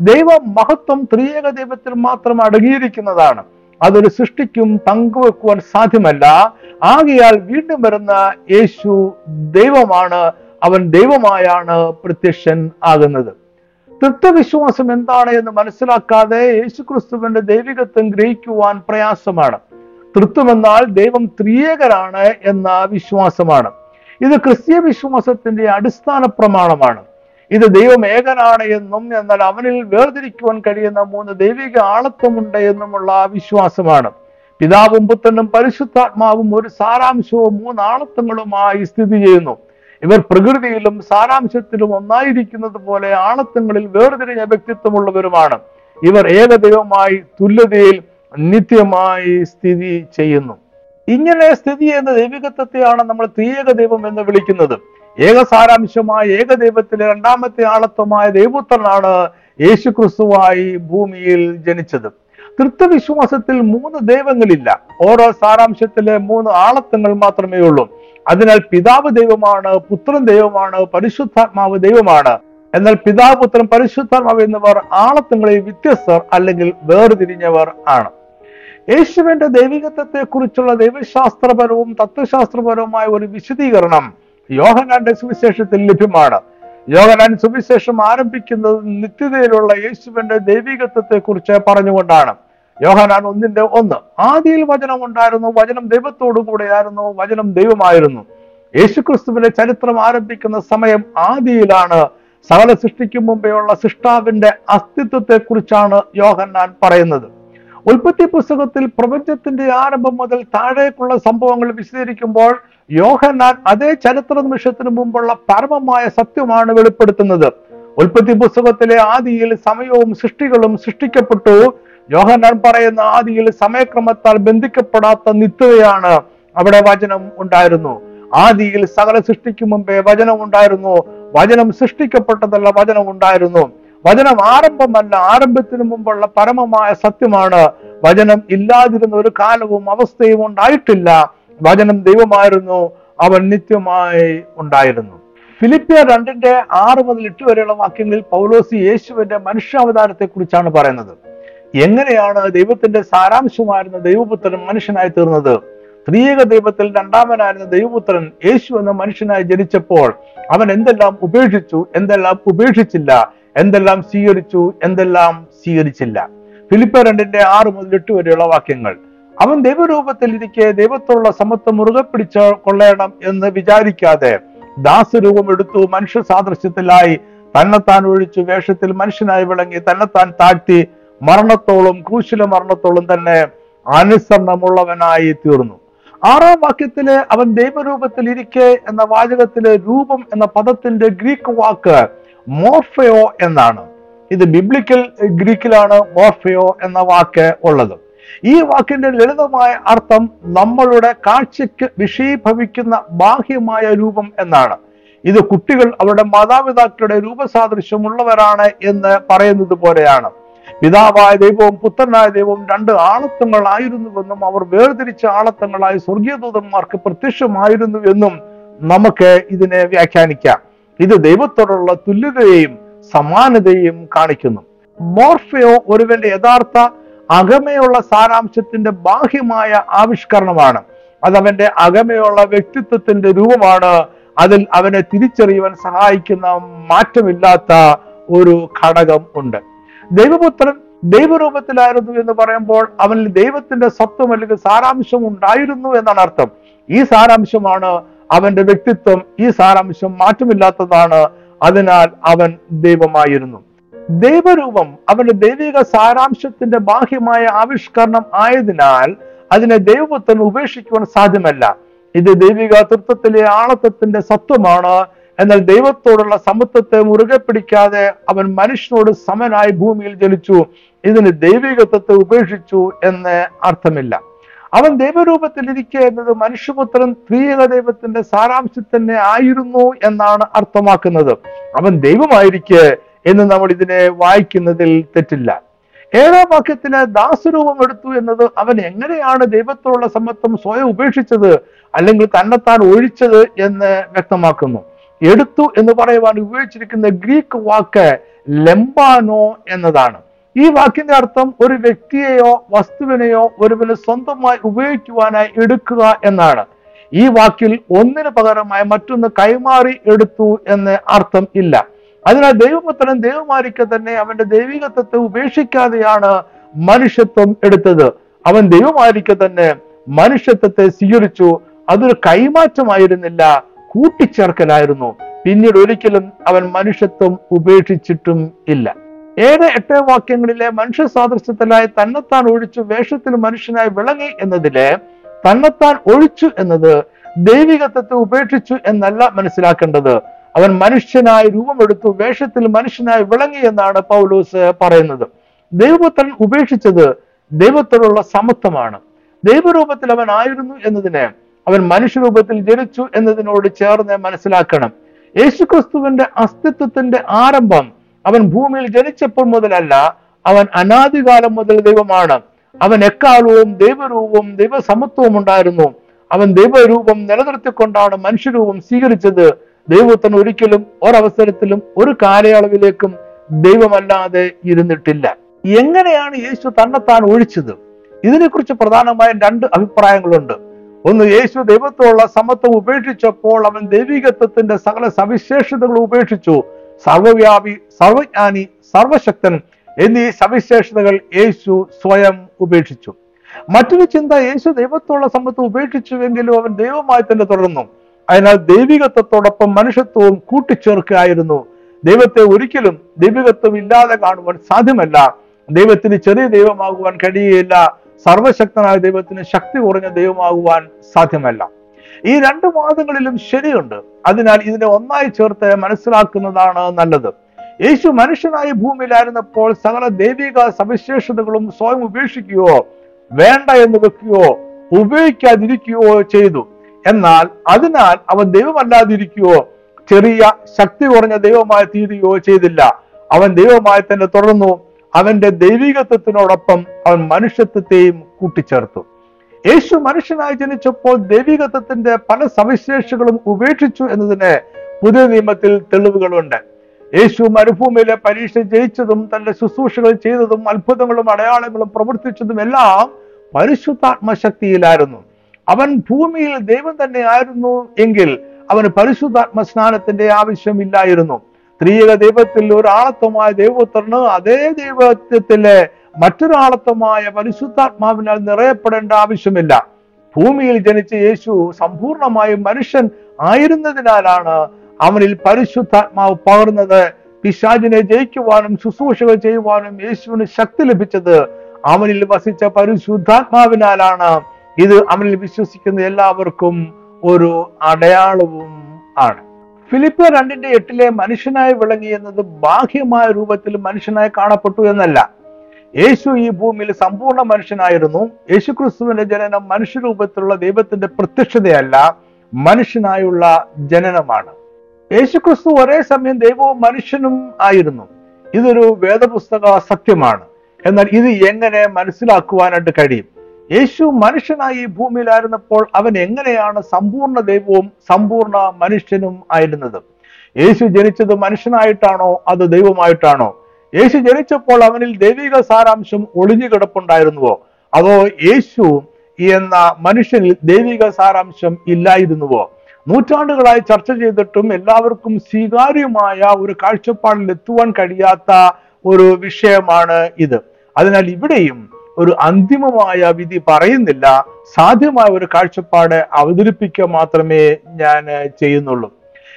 ദൈവ മഹത്വം ത്രിയേക ദൈവത്തിൽ മാത്രം അടങ്ങിയിരിക്കുന്നതാണ്. അതൊരു സൃഷ്ടിക്കും പങ്കുവെക്കുവാൻ സാധ്യമല്ല. ആകയാൽ വീണ്ടും വരുന്ന യേശു ദൈവമാണ് അവൻ ദൈവമായാണ് പ്രത്യക്ഷൻ ആകുന്നത്. തൃത്വവിശ്വാസം എന്താണ് എന്ന് മനസ്സിലാക്കാതെ യേശുക്രിസ്തുവിന്റെ ദൈവികത്വം ഗ്രഹിക്കുവാൻ പ്രയാസമാണ്. തൃത്വം എന്നാൽ ദൈവം ത്രിയേകരാണ് എന്ന വിശ്വാസമാണ്. ഇത് ക്രിസ്തീയ വിശ്വാസത്തിന്റെ അടിസ്ഥാന പ്രമാണമാണ്. ഇത് ദൈവം ഏകനാണ് എന്നും എന്നാൽ അവനിൽ വേർതിരിക്കുവാൻ കഴിയുന്ന മൂന്ന് ദൈവിക ആളത്വമുണ്ട് എന്നുമുള്ള വിശ്വാസമാണ്. പിതാവും പുത്രനും പരിശുദ്ധാത്മാവും ഒരു സാരാംശവും മൂന്ന് ആളത്വങ്ങളുമായി സ്ഥിതി ചെയ്യുന്നു. ഇവർ പ്രകൃതിയിലും സാരാംശത്തിലും ഒന്നായിരിക്കുന്നത് പോലെ ആളത്വങ്ങളിൽ വേർതിരിഞ്ഞ വ്യക്തിത്വമുള്ളവരുമാണ്. ഇവർ ഏകദൈവമായി തുല്യതയിൽ നിത്യമായി സ്ഥിതി ചെയ്യുന്നു. ഇങ്ങനെ സ്ഥിതി ചെയ്യുന്ന ദൈവികത്വത്തെയാണ് നമ്മൾ ത്രിയേക ദൈവം എന്ന് വിളിക്കുന്നത്. ഏകസാരാംശമായ ഏകദൈവത്തിലെ രണ്ടാമത്തെ ആളത്വമായ ദൈവപുത്രനാണ് യേശുക്രിസ്തുവായി ഭൂമിയിൽ ജനിച്ചത്. തൃത്വവിശ്വാസത്തിൽ മൂന്ന് ദൈവങ്ങളില്ല. ഓരോ സാരാംശത്തിലെ മൂന്ന് ആളത്വങ്ങൾ മാത്രമേ ഉള്ളൂ. അതിനാൽ പിതാവ് ദൈവമാണ് പുത്രൻ ദൈവമാണ് പരിശുദ്ധാത്മാവ് ദൈവമാണ്. എന്നാൽ പിതാവ് പുത്രൻ പരിശുദ്ധാത്മാവ് എന്നിവർ ആളത്വങ്ങളിൽ വ്യത്യസ്തർ അല്ലെങ്കിൽ വേർതിരിഞ്ഞവർ ആണ്. യേശുവിന്റെ ദൈവികത്വത്തെ കുറിച്ചുള്ള ദൈവശാസ്ത്രപരവും തത്വശാസ്ത്രപരവുമായ ഒരു വിശദീകരണം യോഹനാന്റെ സുവിശേഷത്തിൽ ലഭ്യമാണ്. യോഹനാൻ സുവിശേഷം ആരംഭിക്കുന്നത് നിത്യതയിലുള്ള യേശുവിന്റെ ദൈവികത്വത്തെ കുറിച്ച് പറഞ്ഞുകൊണ്ടാണ്. യോഹനാൻ ഒന്നിന്റെ ഒന്ന്. ആദിയിൽ വചനം ഉണ്ടായിരുന്നു വചനം ദൈവത്തോടു കൂടെയായിരുന്നു വചനം ദൈവമായിരുന്നു. യേശുക്രിസ്തുവിന്റെ ചരിത്രം ആരംഭിക്കുന്ന സമയം ആദിയിലാണ് സകല സൃഷ്ടിക്കും മുമ്പെയുള്ള സൃഷ്ടാവിന്റെ അസ്തിത്വത്തെ കുറിച്ചാണ് യോഹന്നാൻ പറയുന്നത്. ഉൽപ്പത്തി പുസ്തകത്തിൽ പ്രപഞ്ചത്തിന്റെ ആരംഭം മുതൽ താഴേക്കുള്ള സംഭവങ്ങൾ വിശദീകരിക്കുമ്പോൾ യോഹന്നാൻ അതേ ചരിത്ര നിമിഷത്തിന് മുമ്പുള്ള പരമമായ സത്യമാണ് വെളിപ്പെടുത്തുന്നത്. ഉൽപ്പത്തി പുസ്തകത്തിലെ ആദിയിൽ സമയവും സൃഷ്ടികളും സൃഷ്ടിക്കപ്പെട്ടു. യോഹന്നാൻ പറയുന്ന ആദിയിൽ സമയക്രമത്താൽ ബന്ധിക്കപ്പെടാത്ത നിത്യതയാണ് അവിടെ വചനം ഉണ്ടായിരുന്നു. ആദിയിൽ സകല സൃഷ്ടിക്കും മുമ്പേ വചനം ഉണ്ടായിരുന്നു. വചനം സൃഷ്ടിക്കപ്പെട്ടതല്ല വചനം ഉണ്ടായിരുന്നു. വചനം ആരംഭമല്ല ആരംഭത്തിന് മുമ്പുള്ള പരമമായ സത്യമാണ്. വചനം ഇല്ലാതിരുന്ന ഒരു കാലവും അവസ്ഥയും ഉണ്ടായിട്ടില്ല. വചനം ദൈവമായിരുന്നു അവൻ നിത്യമായി ഉണ്ടായിരുന്നു. ഫിലിപ്പിയ രണ്ടിന്റെ ആറ് മുതൽ എട്ട് വരെയുള്ള വാക്യങ്ങളിൽ പൗലോസി യേശുവിന്റെ മനുഷ്യാവതാരത്തെ കുറിച്ചാണ് പറയുന്നത്. എങ്ങനെയാണ് ദൈവത്തിന്റെ സാരാംശമായിരുന്ന ദൈവപുത്രൻ മനുഷ്യനായി തീർന്നത്? ത്രിയേക ദൈവത്തിൽ രണ്ടാമനായിരുന്ന ദൈവപുത്രൻ യേശു എന്ന മനുഷ്യനായി ജനിച്ചപ്പോൾ അവൻ എന്തെല്ലാം ഉപേക്ഷിച്ചു എന്തെല്ലാം ഉപേക്ഷിച്ചില്ല എന്തെല്ലാം സ്വീകരിച്ചു എന്തെല്ലാം സ്വീകരിച്ചില്ല. ഫിലിപ്പ രണ്ടിന്റെ ആറ് മുതൽ എട്ട് വരെയുള്ള വാക്യങ്ങൾ. അവൻ ദൈവരൂപത്തിൽ ഇരിക്കെ ദൈവത്തോടുള്ള സമത്വം മുറുകെ പിടിച്ച് കൊള്ളണം എന്ന് വിചാരിക്കാതെ ദാസരൂപം എടുത്തു മനുഷ്യ സാദൃശ്യത്തിലായി. തന്നെത്താൻ ഒഴിച്ചു വേഷത്തിൽ മനുഷ്യനായി വിളങ്ങി തന്നെത്താൻ താഴ്ത്തി മരണത്തോളം ക്രൂശില മരണത്തോളം തന്നെ അനുസരണമുള്ളവനായി തീർന്നു. ആറാം വാക്യത്തിലെ അവൻ ദൈവരൂപത്തിൽ ഇരിക്കെ എന്ന വാചകത്തിലെ രൂപം എന്ന പദത്തിന്റെ ഗ്രീക്ക് വാക്ക് മോർഫയോ എന്നാണ്. ഇത് ബിബ്ലിക്കൽ ഗ്രീക്കിലാണ് മോർഫയോ എന്ന വാക്ക് ഉള്ളത്. ഈ വാക്കിന്റെ ലളിതമായ അർത്ഥം നമ്മളുടെ കാഴ്ചയ്ക്ക് വിഷയീഭവിക്കുന്ന ബാഹ്യമായ രൂപം എന്നാണ്. ഇത് കുട്ടികൾ അവരുടെ മാതാപിതാക്കളുടെ രൂപസാദൃശ്യമുള്ളവരാണ് എന്ന് പറയുന്നത് പോലെയാണ്. പിതാവായ ദൈവവും പുത്രനായ ദൈവവും രണ്ട് ആളത്വങ്ങളായിരുന്നുവെന്നും അവർ വേർതിരിച്ച ആളത്വങ്ങളായി സ്വർഗീയദൂതന്മാർക്ക് പ്രത്യക്ഷമായിരുന്നു എന്നും നമുക്ക് ഇതിനെ വ്യാഖ്യാനിക്കാം. ഇത് ദൈവത്തോടുള്ള തുല്യതയെയും സമാനതയും കാണിക്കുന്നു. മോർഫയോ ഒരുവന്റെ യഥാർത്ഥ അകമയുള്ള സാരാംശത്തിന്റെ ബാഹ്യമായ ആവിഷ്കരണമാണ്. അതവന്റെ അകമയുള്ള വ്യക്തിത്വത്തിന്റെ രൂപമാണ്. അതിൽ അവനെ തിരിച്ചറിയുവാൻ സഹായിക്കുന്ന മാറ്റമില്ലാത്ത ഒരു ഘടകം ഉണ്ട്. ദൈവപുത്രൻ ദൈവരൂപത്തിലായിരുന്നു എന്ന് പറയുമ്പോൾ അവനിൽ ദൈവത്തിന്റെ സ്വത്വം അല്ലെങ്കിൽ സാരാംശം ഉണ്ടായിരുന്നു എന്നാണ് അർത്ഥം. ഈ സാരാംശമാണ് അവന്റെ വ്യക്തിത്വം. ഈ സാരാംശം മാറ്റമില്ലാത്തതാണ്. അതിനാൽ അവൻ ദൈവമായിരുന്നു. ദൈവരൂപം അവന്റെ ദൈവിക സാരാംശത്തിന്റെ ബാഹ്യമായ ആവിഷ്കരണം ആയതിനാൽ അതിനെ ദൈവപുത്രൻ ഉപേക്ഷിക്കുവാൻ സാധ്യമല്ല. ഇത് ദൈവിക തൃത്വത്തിലെ ആളത്വത്തിന്റെ സത്വമാണ്. എന്നാൽ ദൈവത്തോടുള്ള സമത്വത്തെ മുറുകെ പിടിക്കാതെ അവൻ മനുഷ്യനോട് സമനായി ഭൂമിയിൽ ജനിച്ചു. ഇതിന് ദൈവികത്വത്തെ ഉപേക്ഷിച്ചു എന്ന് അർത്ഥമില്ല. അവൻ ദൈവരൂപത്തിലിരിക്കുക എന്നത് മനുഷ്യപുത്രൻ ത്രിയേക ദൈവത്തിന്റെ സാരാംശത്തന്നെ ആയിരുന്നു എന്നാണ് അർത്ഥമാക്കുന്നത്. അവൻ ദൈവമായിരിക്കെ എന്ന് നമ്മൾ ഇതിനെ വായിക്കുന്നതിൽ തെറ്റില്ല. ഏഴാം വാക്യത്തിന് ദാസരൂപം എടുത്തു എന്നത് അവൻ എങ്ങനെയാണ് ദൈവത്തോടുള്ള സമത്വം സ്വയം ഉപേക്ഷിച്ചത് അല്ലെങ്കിൽ തന്നെത്താൻ ഒഴിച്ചത് എന്ന് വ്യക്തമാക്കുന്നു. എടുത്തു എന്ന് പറയുവാൻ ഉപയോഗിച്ചിരിക്കുന്ന ഗ്രീക്ക് വാക്ക് ലെമ്പാനോ എന്നതാണ്. ഈ വാക്കിന്റെ അർത്ഥം ഒരു വ്യക്തിയെയോ വസ്തുവിനെയോ ഒരുവന് സ്വന്തമായി ഉപയോഗിക്കുവാനായി എടുക്കുക എന്നാണ്. ഈ വാക്കിൽ ഒന്നിന് പകരമായി മറ്റൊന്ന് കൈമാറി എടുത്തു എന്ന് അർത്ഥം ഇല്ല. അതിനാൽ ദൈവപുത്രൻ ദൈവമാരിക്ക തന്നെ അവന്റെ ദൈവികത്വത്തെ ഉപേക്ഷിക്കാതെയാണ് മനുഷ്യത്വം എടുത്തത്. അവൻ ദൈവമാരിക്ക തന്നെ മനുഷ്യത്വത്തെ സ്വീകരിച്ചു. അതൊരു കൈമാറ്റമായിരുന്നില്ല കൂട്ടിച്ചേർക്കലായിരുന്നു. പിന്നീട് ഒരിക്കലും അവൻ മനുഷ്യത്വം ഉപേക്ഷിച്ചിട്ടും ഇല്ല. ഏഴ് എട്ട് വാക്യങ്ങളിലെ മനുഷ്യ സാദൃശ്യത്തിലായി തന്നെത്താൻ ഒഴിച്ചു വേഷത്തിൽ മനുഷ്യനായി വിളങ്ങി എന്നതിലെ തന്നെത്താൻ ഒഴിച്ചു എന്നത് ദൈവികത്വത്തെ ഉപേക്ഷിച്ചു എന്നല്ല മനസ്സിലാക്കേണ്ടത്. അവൻ മനുഷ്യനായി രൂപമെടുത്തു വേഷത്തിൽ മനുഷ്യനായി വിളങ്ങി എന്നാണ് പൗലോസ് പറയുന്നത്. ദൈവപുത്രൻ ഉപേക്ഷിച്ചത് ദൈവത്തോടുള്ള സമത്വമാണ്. ദൈവരൂപത്തിൽ അവൻ ആയിരുന്നു എന്നതിനെ അവൻ മനുഷ്യരൂപത്തിൽ ജനിച്ചു എന്നതിനോട് ചേർന്ന് മനസ്സിലാക്കണം. യേശുക്രിസ്തുവിന്റെ അസ്തിത്വത്തിന്റെ ആരംഭം അവൻ ഭൂമിയിൽ ജനിച്ചപ്പോൾ മുതലല്ല അവൻ അനാദികാലം മുതൽ ദൈവമാണ്. അവൻ എക്കാലവും ദൈവരൂപവും ദൈവസമത്വവും ഉണ്ടായിരുന്നു. അവൻ ദൈവരൂപം നിലനിർത്തിക്കൊണ്ടാണ് മനുഷ്യരൂപം സ്വീകരിച്ചത് ദൈവത്തിന് ഒരിക്കലും ഒരവസരത്തിലും ഒരു കാലയളവിലേക്കും ദൈവമല്ലാതെ ഇരുന്നിട്ടില്ല. എങ്ങനെയാണ് യേശു തന്നെത്താൻ ഒഴിച്ചത്? ഇതിനെക്കുറിച്ച് പ്രധാനമായും രണ്ട് അഭിപ്രായങ്ങളുണ്ട്. ഒന്ന് യേശു ദൈവത്തോടുള്ള സമത്വം ഉപേക്ഷിച്ചപ്പോൾ അവൻ ദൈവികത്വത്തിന്റെ സകല സവിശേഷതകൾ ഉപേക്ഷിച്ചു. സർവവ്യാപി സർവജ്ഞാനി സർവശക്തൻ എന്നീ സവിശേഷതകൾ യേശു സ്വയം ഉപേക്ഷിച്ചു. മറ്റൊരു ചിന്ത യേശു ദൈവത്തോടുള്ള സമത്വം ഉപേക്ഷിച്ചുവെങ്കിലും അവൻ ദൈവമായി തന്നെ തുടർന്നു. അതിനാൽ ദൈവികത്വത്തോടൊപ്പം മനുഷ്യത്വവും കൂട്ടിച്ചേർക്കുകയായിരുന്നു. ദൈവത്തെ ഒരിക്കലും ദൈവികത്വം ഇല്ലാതെ കാണുവാൻ സാധ്യമല്ല. ദൈവത്തിന് ചെറിയ ദൈവമാകുവാൻ കഴിയുകയില്ല. സർവശക്തനായ ദൈവത്തിന് ശക്തി കുറഞ്ഞ ദൈവമാകുവാൻ സാധ്യമല്ല. ഈ രണ്ട് വാദങ്ങളിലും ശരിയുണ്ട്. അതിനാൽ ഇതിനെ ഒന്നായി ചേർത്ത് മനസ്സിലാക്കുന്നതാണ് നല്ലത്. യേശു മനുഷ്യനായി ഭൂമിയിലായിരുന്നപ്പോൾ സകല ദൈവിക സവിശേഷതകളും സ്വയം ഉപേക്ഷിക്കുകയോ വേണ്ട എന്ന് വെക്കുകയോ ഉപയോഗിക്കാതിരിക്കുകയോ ചെയ്തു. എന്നാൽ അതിനാൽ അവൻ ദൈവമല്ലാതിരിക്കുകയോ ചെറിയ ശക്തി കുറഞ്ഞ ദൈവമായി തീരുകയോ ചെയ്തില്ല. അവൻ ദൈവമായി തന്നെ തുടർന്നു. അവന്റെ ദൈവികത്വത്തിനോടൊപ്പം അവൻ മനുഷ്യത്വത്തെയും കൂട്ടിച്ചേർത്തു. യേശു മനുഷ്യനായി ജനിച്ചപ്പോൾ ദൈവികത്വത്തിന്റെ പല സവിശേഷകളും ഉപേക്ഷിച്ചു എന്നതിന് പുതിയ നിയമത്തിൽ തെളിവുകളുണ്ട്. യേശു മരുഭൂമിയിലെ പരീക്ഷ ജയിച്ചതും തന്റെ ശുശ്രൂഷകൾ ചെയ്തതും അത്ഭുതങ്ങളും അടയാളങ്ങളും പ്രവർത്തിച്ചതും എല്ലാം പരിശുദ്ധാത്മ ശക്തിയിലായിരുന്നു അവൻ ഭൂമിയിൽ ദൈവം തന്നെ ആയിരുന്നു എങ്കിൽ അവന് പരിശുദ്ധാത്മ സ്നാനത്തിന്റെ ആവശ്യമില്ലായിരുന്നു. ത്രിയേക ദൈവത്തിൽ ഒരാളത്വമായ ദൈവപുത്രന് അതേ ദൈവത്വത്തിലെ മറ്റൊരാളത്വമായ പരിശുദ്ധാത്മാവിനാൽ നിറയപ്പെടേണ്ട ആവശ്യമില്ല. ഭൂമിയിൽ ജനിച്ച യേശു സമ്പൂർണമായും മനുഷ്യൻ ആയിരുന്നതിനാലാണ് അവനിൽ പരിശുദ്ധാത്മാവ് പകർന്നത്. പിശാജിനെ ജയിക്കുവാനും ശുശ്രൂഷകൾ ചെയ്യുവാനും യേശുവിന് ശക്തി ലഭിച്ചത്. അവനിൽ വസിച്ച പരിശുദ്ധാത്മാവിനാലാണ്. ഇത് അവനിൽ വിശ്വസിക്കുന്ന എല്ലാവർക്കും ഒരു അടയാളവും ആണ്. ഫിലിപ്പ് രണ്ടിന്റെ എട്ടിലെ മനുഷ്യനായി വിളങ്ങി എന്നത് ബാഹ്യമായ രൂപത്തിൽ മനുഷ്യനായി കാണപ്പെട്ടു എന്നല്ല. യേശു ഈ ഭൂമിയിൽ സമ്പൂർണ മനുഷ്യനായിരുന്നു. യേശുക്രിസ്തുവിന്റെ ജനനം മനുഷ്യരൂപത്തിലുള്ള ദൈവത്തിന്റെ പ്രത്യക്ഷതയല്ല മനുഷ്യനായുള്ള ജനനമാണ്. യേശുക്രിസ്തു ഒരേ സമയം ദൈവവും മനുഷ്യനും ആയിരുന്നു. ഇതൊരു വേദപുസ്തക സത്യമാണ്. എന്നാൽ ഇത് എങ്ങനെ മനസ്സിലാക്കുവാനായിട്ട് കഴിയും? യേശു മനുഷ്യനായി ഈ ഭൂമിയിലായിരുന്നപ്പോൾ അവൻ എങ്ങനെയാണ് സമ്പൂർണ ദൈവവും സമ്പൂർണ മനുഷ്യനും ആയിരുന്നത്? യേശു ജനിച്ചത് മനുഷ്യനായിട്ടാണോ? അത് ദൈവമായിട്ടാണോ? യേശു ജനിച്ചപ്പോൾ അവനിൽ ദൈവിക സാരാംശം ഒളിഞ്ഞു കിടപ്പുണ്ടായിരുന്നുവോ? അതോ യേശു എന്ന മനുഷ്യനിൽ ദൈവിക സാരാംശം ഇല്ലായിരുന്നുവോ? നൂറ്റാണ്ടുകളായി ചർച്ച ചെയ്തിട്ടും എല്ലാവർക്കും സ്വീകാര്യമായ ഒരു കാഴ്ചപ്പാടിൽ എത്തുവാൻ കഴിയാത്ത ഒരു വിഷയമാണ് ഇത്. അതിനാൽ ഇവിടെയും ഒരു അന്തിമമായ വിധി പറയുന്നില്ല. സാധ്യമായ ഒരു കാഴ്ചപ്പാട് അവതരിപ്പിക്കുക മാത്രമേ ഞാൻ ചെയ്യുന്നുള്ളൂ.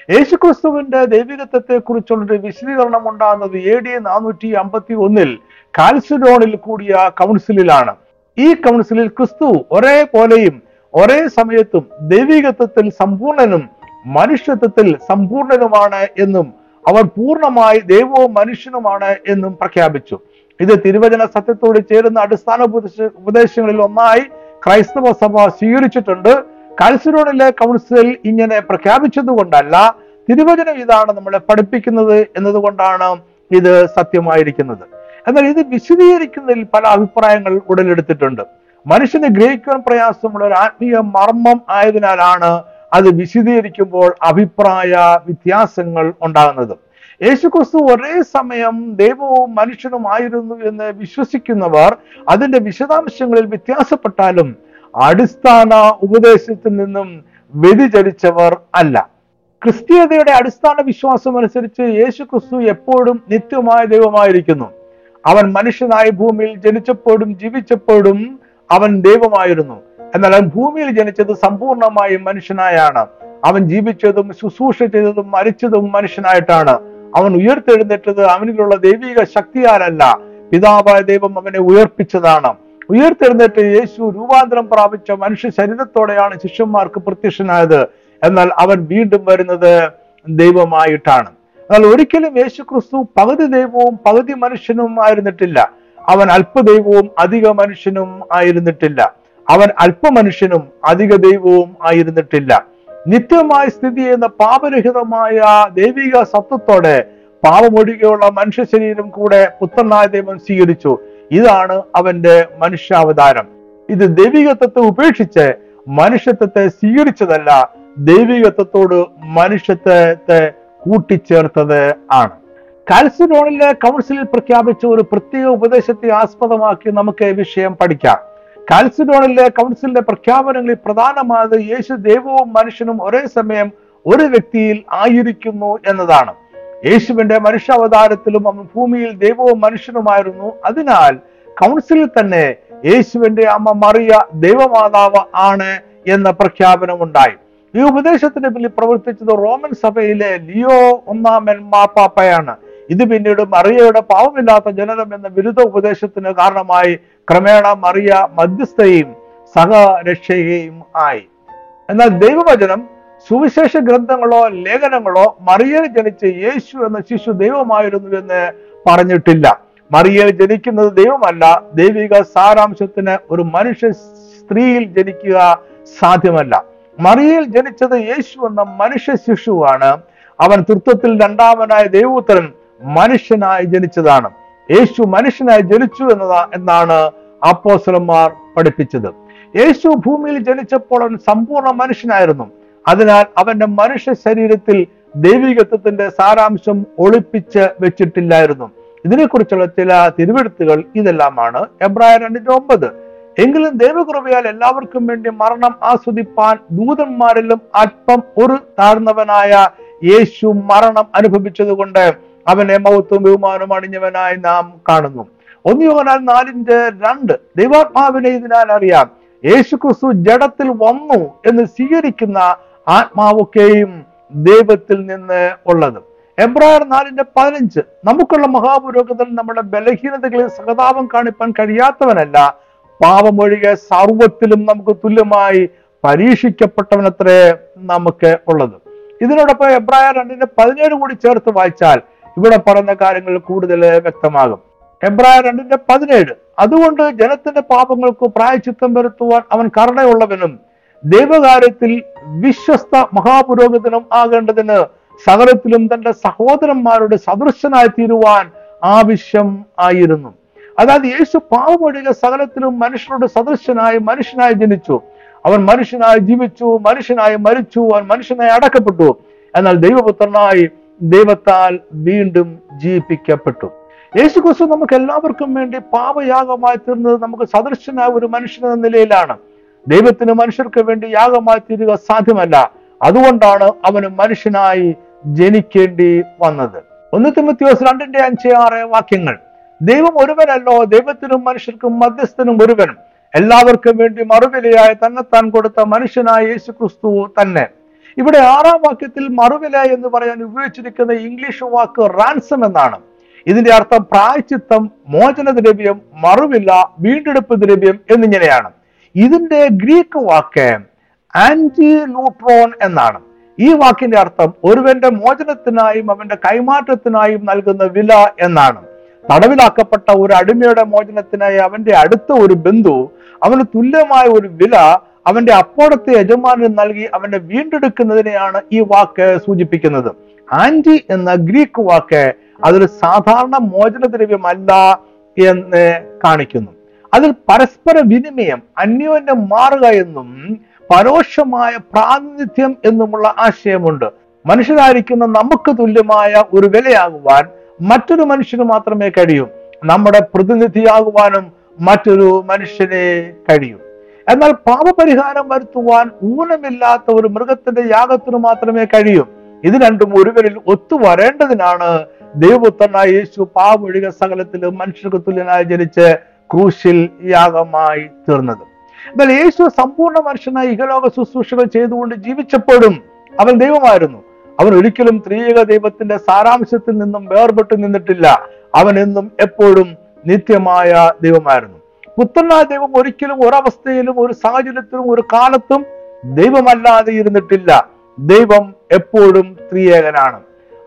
യേശുക്രിസ്തുവിന്റെ ദൈവികത്വത്തെ കുറിച്ചുള്ളൊരു വിശദീകരണം ഉണ്ടാകുന്നത് എ ഡി നാനൂറ്റി അമ്പത്തി ഒന്നിൽ കാൽസിഡോണിൽ കൂടിയ കൗൺസിലിലാണ്. ഈ കൗൺസിലിൽ ക്രിസ്തു ഒരേ പോലെയും ഒരേ സമയത്തും ദൈവികത്വത്തിൽ സമ്പൂർണനും മനുഷ്യത്വത്തിൽ സമ്പൂർണനുമാണ് എന്നും അവർ പൂർണമായി ദൈവവും മനുഷ്യനുമാണ് എന്നും പ്രഖ്യാപിച്ചു. ഇത് തിരുവചന സത്യത്തോട് ചേരുന്ന അടിസ്ഥാന ഉപദേശ- ഉപദേശങ്ങളിൽ ഒന്നായി ക്രൈസ്തവ സഭ സ്വീകരിച്ചിട്ടുണ്ട്. കാൽസിറോണിലെ കൗൺസിൽ ഇങ്ങനെ പ്രഖ്യാപിച്ചതുകൊണ്ടല്ല തിരുവചനം ഇതാണ് നമ്മളെ പഠിപ്പിക്കുന്നത് എന്നതുകൊണ്ടാണ് ഇത് സത്യമായിരിക്കുന്നത്. എന്നാൽ ഇത് വിശദീകരിക്കുന്നതിൽ പല അഭിപ്രായങ്ങൾ ഉടലെടുത്തിട്ടുണ്ട്. മനുഷ്യന് ഗ്രഹിക്കുവാൻ പ്രയാസമുള്ള ഒരു ആത്മീയ മർമ്മം ആയതിനാലാണ് അത് വിശദീകരിക്കുമ്പോൾ അഭിപ്രായ വ്യത്യാസങ്ങൾ ഉണ്ടാകുന്നത്. യേശുക്രിസ്തു ഒരേ സമയം ദൈവവും മനുഷ്യനുമായിരുന്നു എന്ന് വിശ്വസിക്കുന്നവർ അതിന്റെ വിശദാംശങ്ങളിൽ വ്യത്യാസപ്പെട്ടാലും അടിസ്ഥാന ഉപദേശത്തിൽ നിന്നും വ്യതിചരിച്ചവർ അല്ല. ക്രിസ്തീയതയുടെ അടിസ്ഥാന വിശ്വാസം അനുസരിച്ച് യേശു ക്രിസ്തു എപ്പോഴും നിത്യമായ ദൈവമായിരിക്കുന്നു. അവൻ മനുഷ്യനായി ഭൂമിയിൽ ജനിച്ചപ്പോഴും ജീവിച്ചപ്പോഴും അവൻ ദൈവമായിരുന്നു. എന്നാൽ അവൻ ഭൂമിയിൽ ജനിച്ചത് സമ്പൂർണമായും മനുഷ്യനായാണ്. അവൻ ജീവിച്ചതും ശുശ്രൂഷ ചെയ്തതും മരിച്ചതും മനുഷ്യനായിട്ടാണ്. അവൻ ഉയർത്തെഴുന്നേറ്റത് അവനിലുള്ള ദൈവിക ശക്തിയാലല്ല. പിതാവായ ദൈവം അവനെ ഉയർപ്പിച്ചതാണ്. ഉയർത്തെഴുന്നേറ്റ് യേശു രൂപാന്തരം പ്രാപിച്ച മനുഷ്യ ശരീരത്തോടെയാണ് ശിഷ്യന്മാർക്ക് പ്രത്യക്ഷനായത്. എന്നാൽ അവൻ വീണ്ടും വരുന്നത് ദൈവമായിട്ടാണ്. എന്നാൽ ഒരിക്കലും യേശു ക്രിസ്തു പകുതി ദൈവവും പകുതി മനുഷ്യനും ആയിരുന്നിട്ടില്ല. അവൻ അല്പദൈവവും അധിക മനുഷ്യനും ആയിരുന്നിട്ടില്ല. അവൻ അല്പമനുഷ്യനും അധിക ദൈവവും ആയിരുന്നിട്ടില്ല. നിത്യമായി സ്ഥിതി ചെയ്യുന്ന പാപരഹിതമായ ദൈവിക സത്വത്തോടെ പാപമൊഴികെയുള്ള മനുഷ്യ ശരീരം കൂടെ പുത്രനായ ദൈവം സ്വീകരിച്ചു. ഇതാണ് അവന്റെ മനുഷ്യാവതാരം. ഇത് ദൈവികത്വത്തെ ഉപേക്ഷിച്ച് മനുഷ്യത്വത്തെ സ്വീകരിച്ചതല്ല ദൈവികത്വത്തോട് മനുഷ്യത്വത്തെ കൂട്ടിച്ചേർത്തത് ആണ്. കാൽസിഡോണിലെ കൗൺസിലിൽ പ്രഖ്യാപിച്ച ഒരു പ്രത്യേക ഉപദേശത്തെ ആസ്പദമാക്കി നമുക്ക് വിഷയം പഠിക്കാം. കാൽസിഡോണിലെ കൗൺസിലിന്റെ പ്രഖ്യാപനങ്ങളിൽ പ്രധാനമായത് യേശു ദൈവവും മനുഷ്യനും ഒരേ സമയം ഒരു വ്യക്തിയിൽ ആയിരിക്കുന്നു എന്നതാണ്. യേശുവിന്റെ മനുഷ്യാവതാരത്തിലും അവൻ ഭൂമിയിൽ ദൈവവും മനുഷ്യനുമായിരുന്നു. അതിനാൽ കൗൺസിലിൽ തന്നെ യേശുവിന്റെ അമ്മ മറിയ ദൈവമാതാവ് ആണ് എന്ന പ്രഖ്യാപനമുണ്ടായി. ഈ ഉപദേശത്തിന് പിന്നിൽ പ്രവർത്തിച്ചത് റോമൻ സഭയിലെ ലിയോ ഒന്നാമൻ മാപ്പാപ്പയാണ് ഇത് പിന്നീട് മറിയയുടെ പാവമില്ലാത്ത ജനനം എന്ന ബിരുദ ഉപദേശത്തിന് കാരണമായി ക്രമേണ മറിയ മധ്യസ്ഥയും സഹരക്ഷയെയും ആയി. എന്നാൽ ദൈവവചനം സുവിശേഷ ഗ്രന്ഥങ്ങളോ ലേഖനങ്ങളോ മറിയയിൽ ജനിച്ച യേശു എന്ന ശിശു ദൈവമായിരുന്നു എന്ന് പറഞ്ഞിട്ടില്ല. മറിയയിൽ ജനിക്കുന്നത് ദൈവമല്ല ദൈവിക സാരാംശത്തിന് ഒരു മനുഷ്യ സ്ത്രീയിൽ ജനിക്കുക സാധ്യമല്ല. മറിയയിൽ ജനിച്ചത് യേശു എന്ന മനുഷ്യ ശിശുവാണ്. അവൻ തൃത്വത്തിൽ രണ്ടാമനായ ദൈവപുത്രൻ മനുഷ്യനായി ജനിച്ചതാണ്. യേശു മനുഷ്യനായി ജനിച്ചു എന്നതാ എന്നാണ് അപ്പോസലന്മാർ പഠിപ്പിച്ചത്. യേശു ഭൂമിയിൽ ജനിച്ചപ്പോൾ അവൻ സമ്പൂർണ മനുഷ്യനായിരുന്നു. അതിനാൽ അവന്റെ മനുഷ്യ ശരീരത്തിൽ ദൈവികത്വത്തിന്റെ സാരാംശം ഒളിപ്പിച്ച് വെച്ചിട്ടില്ലായിരുന്നു. ഇതിനെക്കുറിച്ചുള്ള ചില തിരുവെടുത്തുകൾ ഇതെല്ലാമാണ്. എബ്രായ രണ്ടിന്റെ ഒമ്പത്. എങ്കിലും ദൈവകൃപയാൽ എല്ലാവർക്കും വേണ്ടി മരണം ആസ്വദിപ്പാൻ ദൂതന്മാരിലും അല്പം ഒരു താഴ്ന്നവനായ യേശു മരണം അനുഭവിച്ചതുകൊണ്ട് അവനെ മഹത്വം ബഹുമാനം അണിഞ്ഞവനായി നാം കാണുന്നു. ഒന്ന് യോഹന്നാൻ നാലിന്റെ രണ്ട്. ദൈവാത്മാവിനെ ഇതിനാൽ അറിയാം. യേശു ക്രിസ്തു ജഡത്തിൽ വന്നു എന്ന് സ്വീകരിക്കുന്ന ആത്മാവൊക്കെയും ദൈവത്തിൽ നിന്ന് ഉള്ളത്. എബ്രായർ നാലിന്റെ പതിനഞ്ച്. നമുക്കുള്ള മഹാപുരോഗതൻ നമ്മുടെ ബലഹീനതകളിൽ സഹതാപം കാണിപ്പാൻ കഴിയാത്തവനല്ല. പാപമൊഴികെ സർവത്തിലും നമുക്ക് തുല്യമായി പരീക്ഷിക്കപ്പെട്ടവനത്രേ നമുക്ക് ഉള്ളത്. ഇതിനോടൊപ്പം എബ്രായർ രണ്ടിന്റെ പതിനേഴ് കൂടി ചേർത്ത് വായിച്ചാൽ ഇവിടെ പറഞ്ഞ കാര്യങ്ങൾ കൂടുതൽ വ്യക്തമാകും. എബ്രായർ രണ്ടിന്റെ പതിനേഴ് അതുകൊണ്ട് ജനത്തിന്റെ പാപങ്ങൾക്ക് പ്രായച്ചിത്തം വരുത്തുവാൻ അവൻ കരുണയുള്ളവനും ദൈവകാര്യത്തിൽ വിശ്വസ്ത മഹാപുരോഹിതനും ആകേണ്ടതിന് സകലത്തിലും തന്റെ സഹോദരന്മാരുടെ സദൃശനായി തീരുവാൻ ആവശ്യം ആയിരുന്നു. അതായത് യേശു പാവമൊഴികെ സകലത്തിലും മനുഷ്യരുടെ സദൃശനായി മനുഷ്യനായി ജനിച്ചു. അവൻ മനുഷ്യനായി ജീവിച്ചു മനുഷ്യനായി മരിച്ചു അവൻ മനുഷ്യനായി അടക്കപ്പെട്ടു. എന്നാൽ ദൈവപുത്രനായി ദൈവത്താൽ വീണ്ടും ജീവിപ്പിക്കപ്പെട്ടു. യേശു ക്രിസ്തു നമുക്ക് എല്ലാവർക്കും വേണ്ടി പാപയാഗമായി തീർന്നത് നമുക്ക് സദൃശനായ ഒരു മനുഷ്യൻ എന്ന നിലയിലാണ്. ദൈവത്തിന് മനുഷ്യർക്ക് വേണ്ടി യാഗമായി തീരുക സാധ്യമല്ല. അതുകൊണ്ടാണ് അവന് മനുഷ്യനായി ജനിക്കേണ്ടി വന്നത്. ഒന്ന് തിമത്യോസ് രണ്ടിന്റെ അഞ്ച് ആറ് വാക്യങ്ങൾ. ദൈവം ഒരുവനല്ലോ ദൈവത്തിനും മനുഷ്യർക്കും മധ്യസ്ഥനും ഒരുവനും. എല്ലാവർക്കും വേണ്ടി മറുവിലയായി തന്നെത്താൻ കൊടുത്ത മനുഷ്യനായ യേശു ക്രിസ്തു തന്നെ. ഇവിടെ ആറാം വാക്യത്തിൽ മറുവില എന്ന് പറയാൻ ഉപയോഗിച്ചിരിക്കുന്ന ഇംഗ്ലീഷ് വാക്ക് റാൻസം എന്നാണ്. ഇതിന്റെ അർത്ഥം പ്രായച്ചിത്തം മോചന ദ്രവ്യം മറുവില്ല വീണ്ടെടുപ്പ് ദ്രവ്യം എന്നിങ്ങനെയാണ്. ഇതിന്റെ ഗ്രീക്ക് വാക്ക് ആന്റി ലൂട്രോൺ എന്നാണ്. ഈ വാക്കിന്റെ അർത്ഥം ഒരുവന്റെ മോചനത്തിനായും അവന്റെ കൈമാറ്റത്തിനായും നൽകുന്ന വില എന്നാണ്. തടവിലാക്കപ്പെട്ട ഒരു അടിമയുടെ മോചനത്തിനായി അവന്റെ അടുത്ത ഒരു ബന്ധു അവന് തുല്യമായ ഒരു വില അവന്റെ അപ്പോഴത്തെ യജമാനന് നൽകി അവനെ വീണ്ടെടുക്കുന്നതിനെയാണ് ഈ വാക്ക് സൂചിപ്പിക്കുന്നത്. ആന്റി എന്ന ഗ്രീക്ക് വാക്ക് അതൊരു സാധാരണ മോചനദ്രവ്യമല്ല എന്ന് കാണിക്കുന്നു. അതിൽ പരസ്പര വിനിമയം അന്യോന്യം മാറുക എന്നും പരോക്ഷമായ പ്രാതിനിധ്യം എന്നുമുള്ള ആശയമുണ്ട്. മനുഷ്യരായിരിക്കുന്ന നമുക്ക് തുല്യമായ ഒരു വിലയാകുവാൻ മറ്റൊരു മനുഷ്യന് മാത്രമേ കഴിയൂ. നമ്മുടെ പ്രതിനിധിയാകുവാനും മറ്റൊരു മനുഷ്യനെ കഴിയും. എന്നാൽ പാപപരിഹാരം വരുത്തുവാൻ ഊനമില്ലാത്ത ഒരു മൃഗത്തിന്റെ യാഗത്തിന് മാത്രമേ കഴിയൂ. ഇത് രണ്ടും ഒരുവരിൽ ഒത്തുവരേണ്ടതിനാണ്. ദൈവപുത്രനായ യേശു പാവൊഴിക സകലത്തിലും മനുഷ്യർക്ക് തുല്യനായി ജനിച്ച് ക്രൂശിൽ യാഗമായി തീർന്നത്. എന്നാൽ യേശു സമ്പൂർണ മനുഷ്യനായി ഇഹലോക ശുശ്രൂഷകൾ ചെയ്തുകൊണ്ട് ജീവിച്ചപ്പോഴും അവൻ ദൈവമായിരുന്നു. അവൻ ഒരിക്കലും ത്രിയേക ദൈവത്തിന്റെ സാരാംശത്തിൽ നിന്നും വേർപെട്ടു നിന്നിട്ടില്ല. അവൻ എന്നും എപ്പോഴും നിത്യമായ ദൈവമായിരുന്നു. പുത്രനായ ദൈവം ഒരിക്കലും ഒരവസ്ഥയിലും ഒരു സാഹചര്യത്തിലും ഒരു കാലത്തും ദൈവമല്ലാതെ ഇരുന്നിട്ടില്ല. ദൈവം എപ്പോഴും ത്രിയേകനാണ്.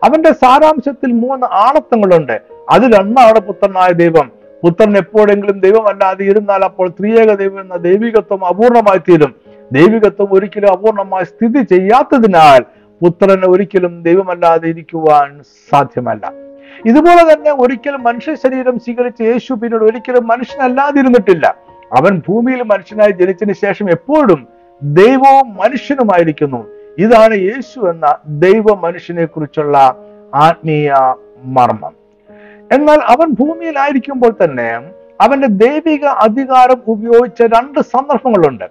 അവന്റെ സാരാംശത്തിൽ മൂന്ന് ആണത്വങ്ങളുണ്ട് അതിലൊന്നാണ് പുത്രനായ ദൈവം. പുത്രൻ എപ്പോഴെങ്കിലും ദൈവമല്ലാതെ ഇരുന്നാൽ അപ്പോൾ ത്രിയേക ദൈവം എന്ന ദൈവികത്വം അപൂർണമായി തീരും. ദൈവികത്വം ഒരിക്കലും അപൂർണമായി സ്ഥിതി ചെയ്യാത്തതിനാൽ പുത്രന് ഒരിക്കലും ദൈവമല്ലാതെ ഇരിക്കുവാൻ സാധ്യമല്ല. ഇതുപോലെ തന്നെ ഒരിക്കലും മനുഷ്യ ശരീരം സ്വീകരിച്ച യേശു പിന്നീട് ഒരിക്കലും മനുഷ്യനല്ലാതിരുന്നിട്ടില്ല. അവൻ ഭൂമിയിൽ മനുഷ്യനായി ജനിച്ചതിന് ശേഷം എപ്പോഴും ദൈവവും മനുഷ്യനുമായിരിക്കുന്നു. ഇതാണ് യേശു എന്ന ദൈവ മനുഷ്യനെ കുറിച്ചുള്ള ആത്മീയ മർമ്മം. എന്നാൽ അവൻ ഭൂമിയിലായിരിക്കുമ്പോൾ തന്നെ അവന്റെ ദൈവിക അധികാരം ഉപയോഗിച്ച രണ്ട് സന്ദർഭങ്ങളുണ്ട്.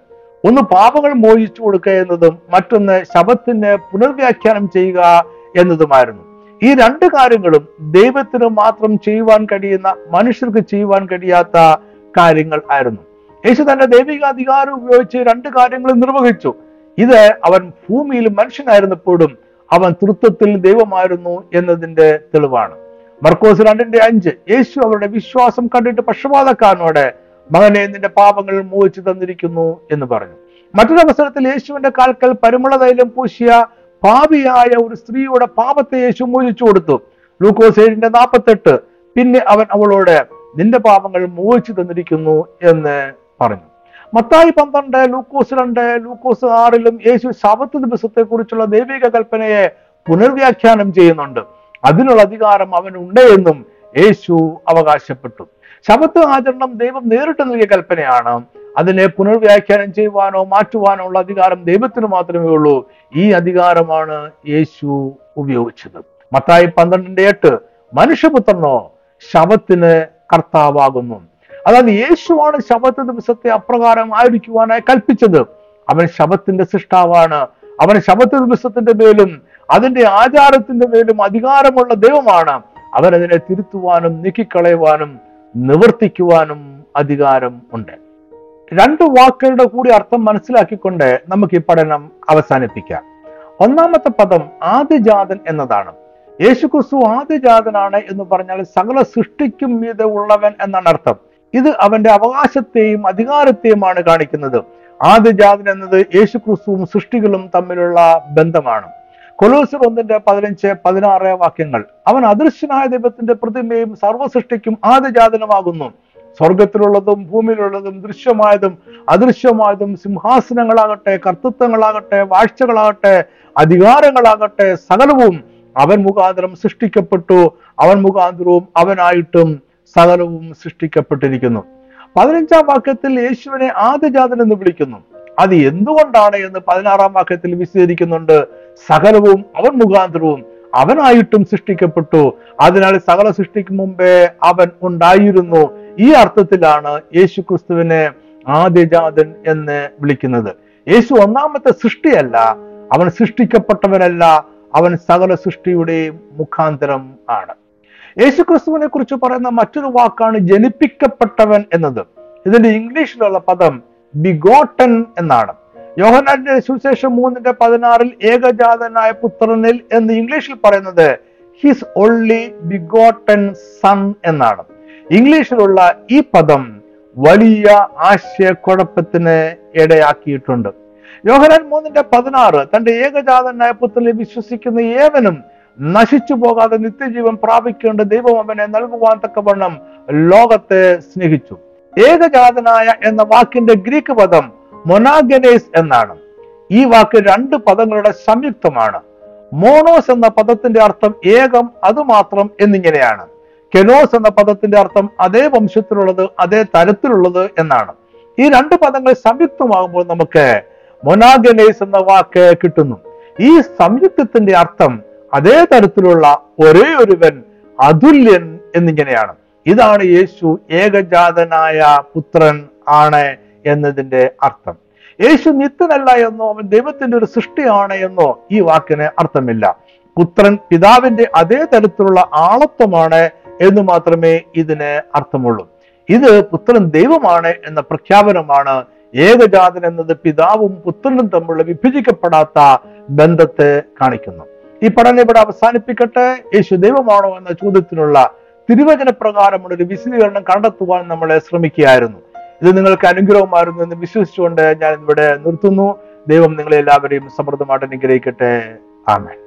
ഒന്ന് പാപങ്ങൾ മോചിച്ചു കൊടുക്കുക എന്നതും മറ്റൊന്ന് ശബത്തിന് പുനർവ്യാഖ്യാനം ചെയ്യുക എന്നതുമായിരുന്നു. ഈ രണ്ട് കാര്യങ്ങളും ദൈവത്തിന് മാത്രം ചെയ്യുവാൻ കഴിയുന്ന മനുഷ്യർക്ക് ചെയ്യുവാൻ കഴിയാത്ത കാര്യങ്ങൾ ആയിരുന്നു. യേശു തന്റെ ദൈവിക അധികാരം ഉപയോഗിച്ച് രണ്ട് കാര്യങ്ങൾ നിർവഹിച്ചു. ഇത് അവൻ ഭൂമിയിൽ മനുഷ്യനായിരുന്നപ്പോഴും അവൻ തൃത്വത്തിൽ ദൈവമായിരുന്നു എന്നതിന്റെ തെളിവാണ്. മർക്കോസ് രണ്ടിന്റെ അഞ്ച് യേശു അവരുടെ വിശ്വാസം കണ്ടിട്ട് പക്ഷപാതക്കാരനോട് മകനെ നിന്റെ പാപങ്ങൾ മോഹിച്ചു തന്നിരിക്കുന്നു എന്ന് പറഞ്ഞു. മറ്റൊരവസരത്തിൽ യേശുവിന്റെ കാൽക്കൽ പരിമള തൈലം പൂശിയ പാപിയായ ഒരു സ്ത്രീയുടെ പാപത്തെ യേശു മോചിച്ചു കൊടുത്തു. ലൂക്കോസ് ഏഴിന്റെ നാൽപ്പത്തെട്ട് പിന്നെ അവൻ അവളോട് നിന്റെ പാപങ്ങൾ മോചിച്ചു തന്നിരിക്കുന്നു എന്ന് പറഞ്ഞു. മത്തായി പന്ത്രണ്ട് ലൂക്കോസ് രണ്ട് ലൂക്കോസ് ആറിലും യേശു ശബത്ത് ദിവസത്തെ കുറിച്ചുള്ള ദൈവിക കൽപ്പനയെ പുനർവ്യാഖ്യാനം ചെയ്യുന്നുണ്ട്. അതിനുള്ള അധികാരം അവനുണ്ട് എന്നും യേശു അവകാശപ്പെട്ടു. ശബത്ത് ആചരണം ദൈവം നേരിട്ട് നൽകിയ കൽപ്പനയാണ്. അതിനെ പുനർവ്യാഖ്യാനം ചെയ്യുവാനോ മാറ്റുവാനോ ഉള്ള അധികാരം ദൈവത്തിന് മാത്രമേ ഉള്ളൂ. ഈ അധികാരമാണ് യേശു ഉപയോഗിച്ചത്. മത്തായി പന്ത്രണ്ടിന്റെ എട്ട് മനുഷ്യപുത്രനോ ശവത്തിന് കർത്താവാകുന്നു. അതായത് യേശുവാണ് ശബത്ത് ദിവസത്തെ അപ്രകാരം ആയിരിക്കുവാനായി കൽപ്പിച്ചത്. അവൻ ശബത്തിന്റെ സൃഷ്ടാവാണ്. അവൻ ശബത്ത് ദിവസത്തിന്റെ മേലും അതിന്റെ ആചാരത്തിന്റെ മേലും അധികാരമുള്ള ദൈവമാണ്. അവൻ അതിനെ തിരുത്തുവാനും നീക്കിക്കളയുവാനും നിവർത്തിക്കുവാനും അധികാരം ഉണ്ട്. രണ്ട് വാക്കുകളുടെ കൂടി അർത്ഥം മനസ്സിലാക്കിക്കൊണ്ട് നമുക്ക് ഈ പഠനം അവസാനിപ്പിക്കാം. ഒന്നാമത്തെ പദം ആദ്യജാതൻ എന്നതാണ്. യേശുക്രിസ്തു ആദ്യജാതനാണ് എന്ന് പറഞ്ഞാൽ സകല സൃഷ്ടിക്കും മീതെ ഉള്ളവൻ എന്നാണ് അർത്ഥം. ഇത് അവന്റെ അവകാശത്തെയും അധികാരത്തെയുമാണ് കാണിക്കുന്നത്. ആദ്യജാതൻ എന്നത് യേശുക്രിസ്തുവും സൃഷ്ടികളും തമ്മിലുള്ള ബന്ധമാണ്. കൊലോസർ ഒന്നിന്റെ പതിനഞ്ച് പതിനാറ് വാക്യങ്ങൾ. അവൻ അദൃശ്യനായ ദൈവത്തിന്റെ പ്രതിമയും സർവസൃഷ്ടിക്കും ആദിജാതനമാകുന്നു. സ്വർഗത്തിലുള്ളതും ഭൂമിയിലുള്ളതും ദൃശ്യമായതും അദൃശ്യമായതും സിംഹാസനങ്ങളാകട്ടെ കർത്തൃത്വങ്ങളാകട്ടെ വാഴ്ചകളാകട്ടെ അധികാരങ്ങളാകട്ടെ സകലവും അവൻ മുഖാന്തരം സൃഷ്ടിക്കപ്പെട്ടു. അവൻ മുഖാന്തരവും അവനായിട്ടും സകലവും സൃഷ്ടിക്കപ്പെട്ടിരിക്കുന്നു. പതിനഞ്ചാം വാക്യത്തിൽ യേശുവിനെ ആദ്യജാതൻ എന്ന് വിളിക്കുന്നു. അത് എന്തുകൊണ്ടാണ് എന്ന് പതിനാറാം വാക്യത്തിൽ വിശദീകരിക്കുന്നുണ്ട്. സകലവും അവൻ മുഖാന്തരവും അവനായിട്ടും സൃഷ്ടിക്കപ്പെട്ടു. അതിനാൽ സകല സൃഷ്ടിക്ക് മുമ്പേ അവൻ ഉണ്ടായിരുന്നു. ഈ അർത്ഥത്തിലാണ് യേശു ക്രിസ്തുവിനെ ആദ്യജാതൻ എന്ന് വിളിക്കുന്നത്. യേശു ഒന്നാമത്തെ സൃഷ്ടിയല്ല അവൻ സൃഷ്ടിക്കപ്പെട്ടവനല്ല അവൻ സകല സൃഷ്ടിയുടെയും മുഖാന്തരം ആണ്. യേശു ക്രിസ്തുവിനെ കുറിച്ച് പറയുന്ന മറ്റൊരു വാക്കാണ് ജനിപ്പിക്കപ്പെട്ടവൻ എന്നത്. ഇതിന്റെ ഇംഗ്ലീഷിലുള്ള പദം ബിഗോട്ടൻ എന്നാണ്. യോഹനാന്റെ സുവിശേഷം മൂന്നിന്റെ പതിനാറിൽ ഏകജാതനായ പുത്രനിൽ എന്ന് ഇംഗ്ലീഷിൽ പറയുന്നത് ഹിസ് ഓൺലി ബിഗോട്ടൻ സൺ എന്നാണ്. ഇംഗ്ലീഷിലുള്ള ഈ പദം വലിയ ആശയക്കുഴപ്പത്തിന് ഇടയാക്കിയിട്ടുണ്ട്. യോഹനാൻ മൂന്നിന്റെ പതിനാറ് തന്റെ ഏകജാതനായ പുത്രനെ വിശ്വസിക്കുന്ന ഏവനും നശിച്ചു പോകാതെ നിത്യജീവൻ പ്രാപിക്കേണ്ട ദൈവം അവനെ നൽകുവാൻ തക്കവണ്ണം ലോകത്തെ സ്നേഹിച്ചു. ഏകജാതനായ എന്ന വാക്കിന്റെ ഗ്രീക്ക് പദം മൊനാഗനേസ് എന്നാണ്. ഈ വാക്ക് രണ്ട് പദങ്ങളുടെ സംയുക്തമാണ്. മോണോസ് എന്ന പദത്തിന്റെ അർത്ഥം ഏകം അതുമാത്രം എന്നിങ്ങനെയാണ്. കെനോസ് എന്ന പദത്തിന്റെ അർത്ഥം അതേ വംശത്തിലുള്ളത് അതേ തരത്തിലുള്ളത് എന്നാണ്. ഈ രണ്ട് പദങ്ങൾ സംയുക്തമാകുമ്പോൾ നമുക്ക് മൊനാഗനേസ് എന്ന വാക്ക് കിട്ടുന്നു. ഈ സംയുക്തത്തിന്റെ അർത്ഥം അതേ തരത്തിലുള്ള ഒരേ ഒരുവൻ അതുല്യൻ എന്നിങ്ങനെയാണ്. ഇതാണ് യേശു ഏകജാതനായ പുത്രൻ ആണ് എന്നതിന്റെ അർത്ഥം. യേശു നിത്യനല്ല എന്നോ അവൻ ദൈവത്തിന്റെ ഒരു സൃഷ്ടിയാണ് എന്നോ ഈ വാക്കിന് അർത്ഥമില്ല. പുത്രൻ പിതാവിന്റെ അതേ തരത്തിലുള്ള ആളത്വമാണ് എന്ന് മാത്രമേ ഇതിന് അർത്ഥമുള്ളൂ. ഇത് പുത്രൻ ദൈവമാണ് എന്ന പ്രഖ്യാപനമാണ് ഏകജാതൻ എന്നത് പിതാവും പുത്രനും തമ്മിലുള്ള വിഭജിക്കപ്പെടാത്ത ബന്ധത്തെ കാണിക്കുന്നു. ഈ പഠനം ഇവിടെ അവസാനിപ്പിക്കട്ടെ. യേശു ദൈവമാണോ എന്ന ചോദ്യത്തിനുള്ള തിരുവചന പ്രകാരമുള്ള ഒരു വിശദീകരണം കണ്ടെത്തുവാൻ നമ്മളെ ശ്രമിക്കുകയായിരുന്നു. ഇത് നിങ്ങൾക്ക് അനുഗ്രഹമായിരുന്നു എന്ന് വിശ്വസിച്ചുകൊണ്ട് ഞാൻ ഇവിടെ നിർത്തുന്നു. ദൈവം നിങ്ങളെല്ലാവരെയും സമൃദ്ധമായിട്ട് അനുഗ്രഹിക്കട്ടെ. ആമേൻ.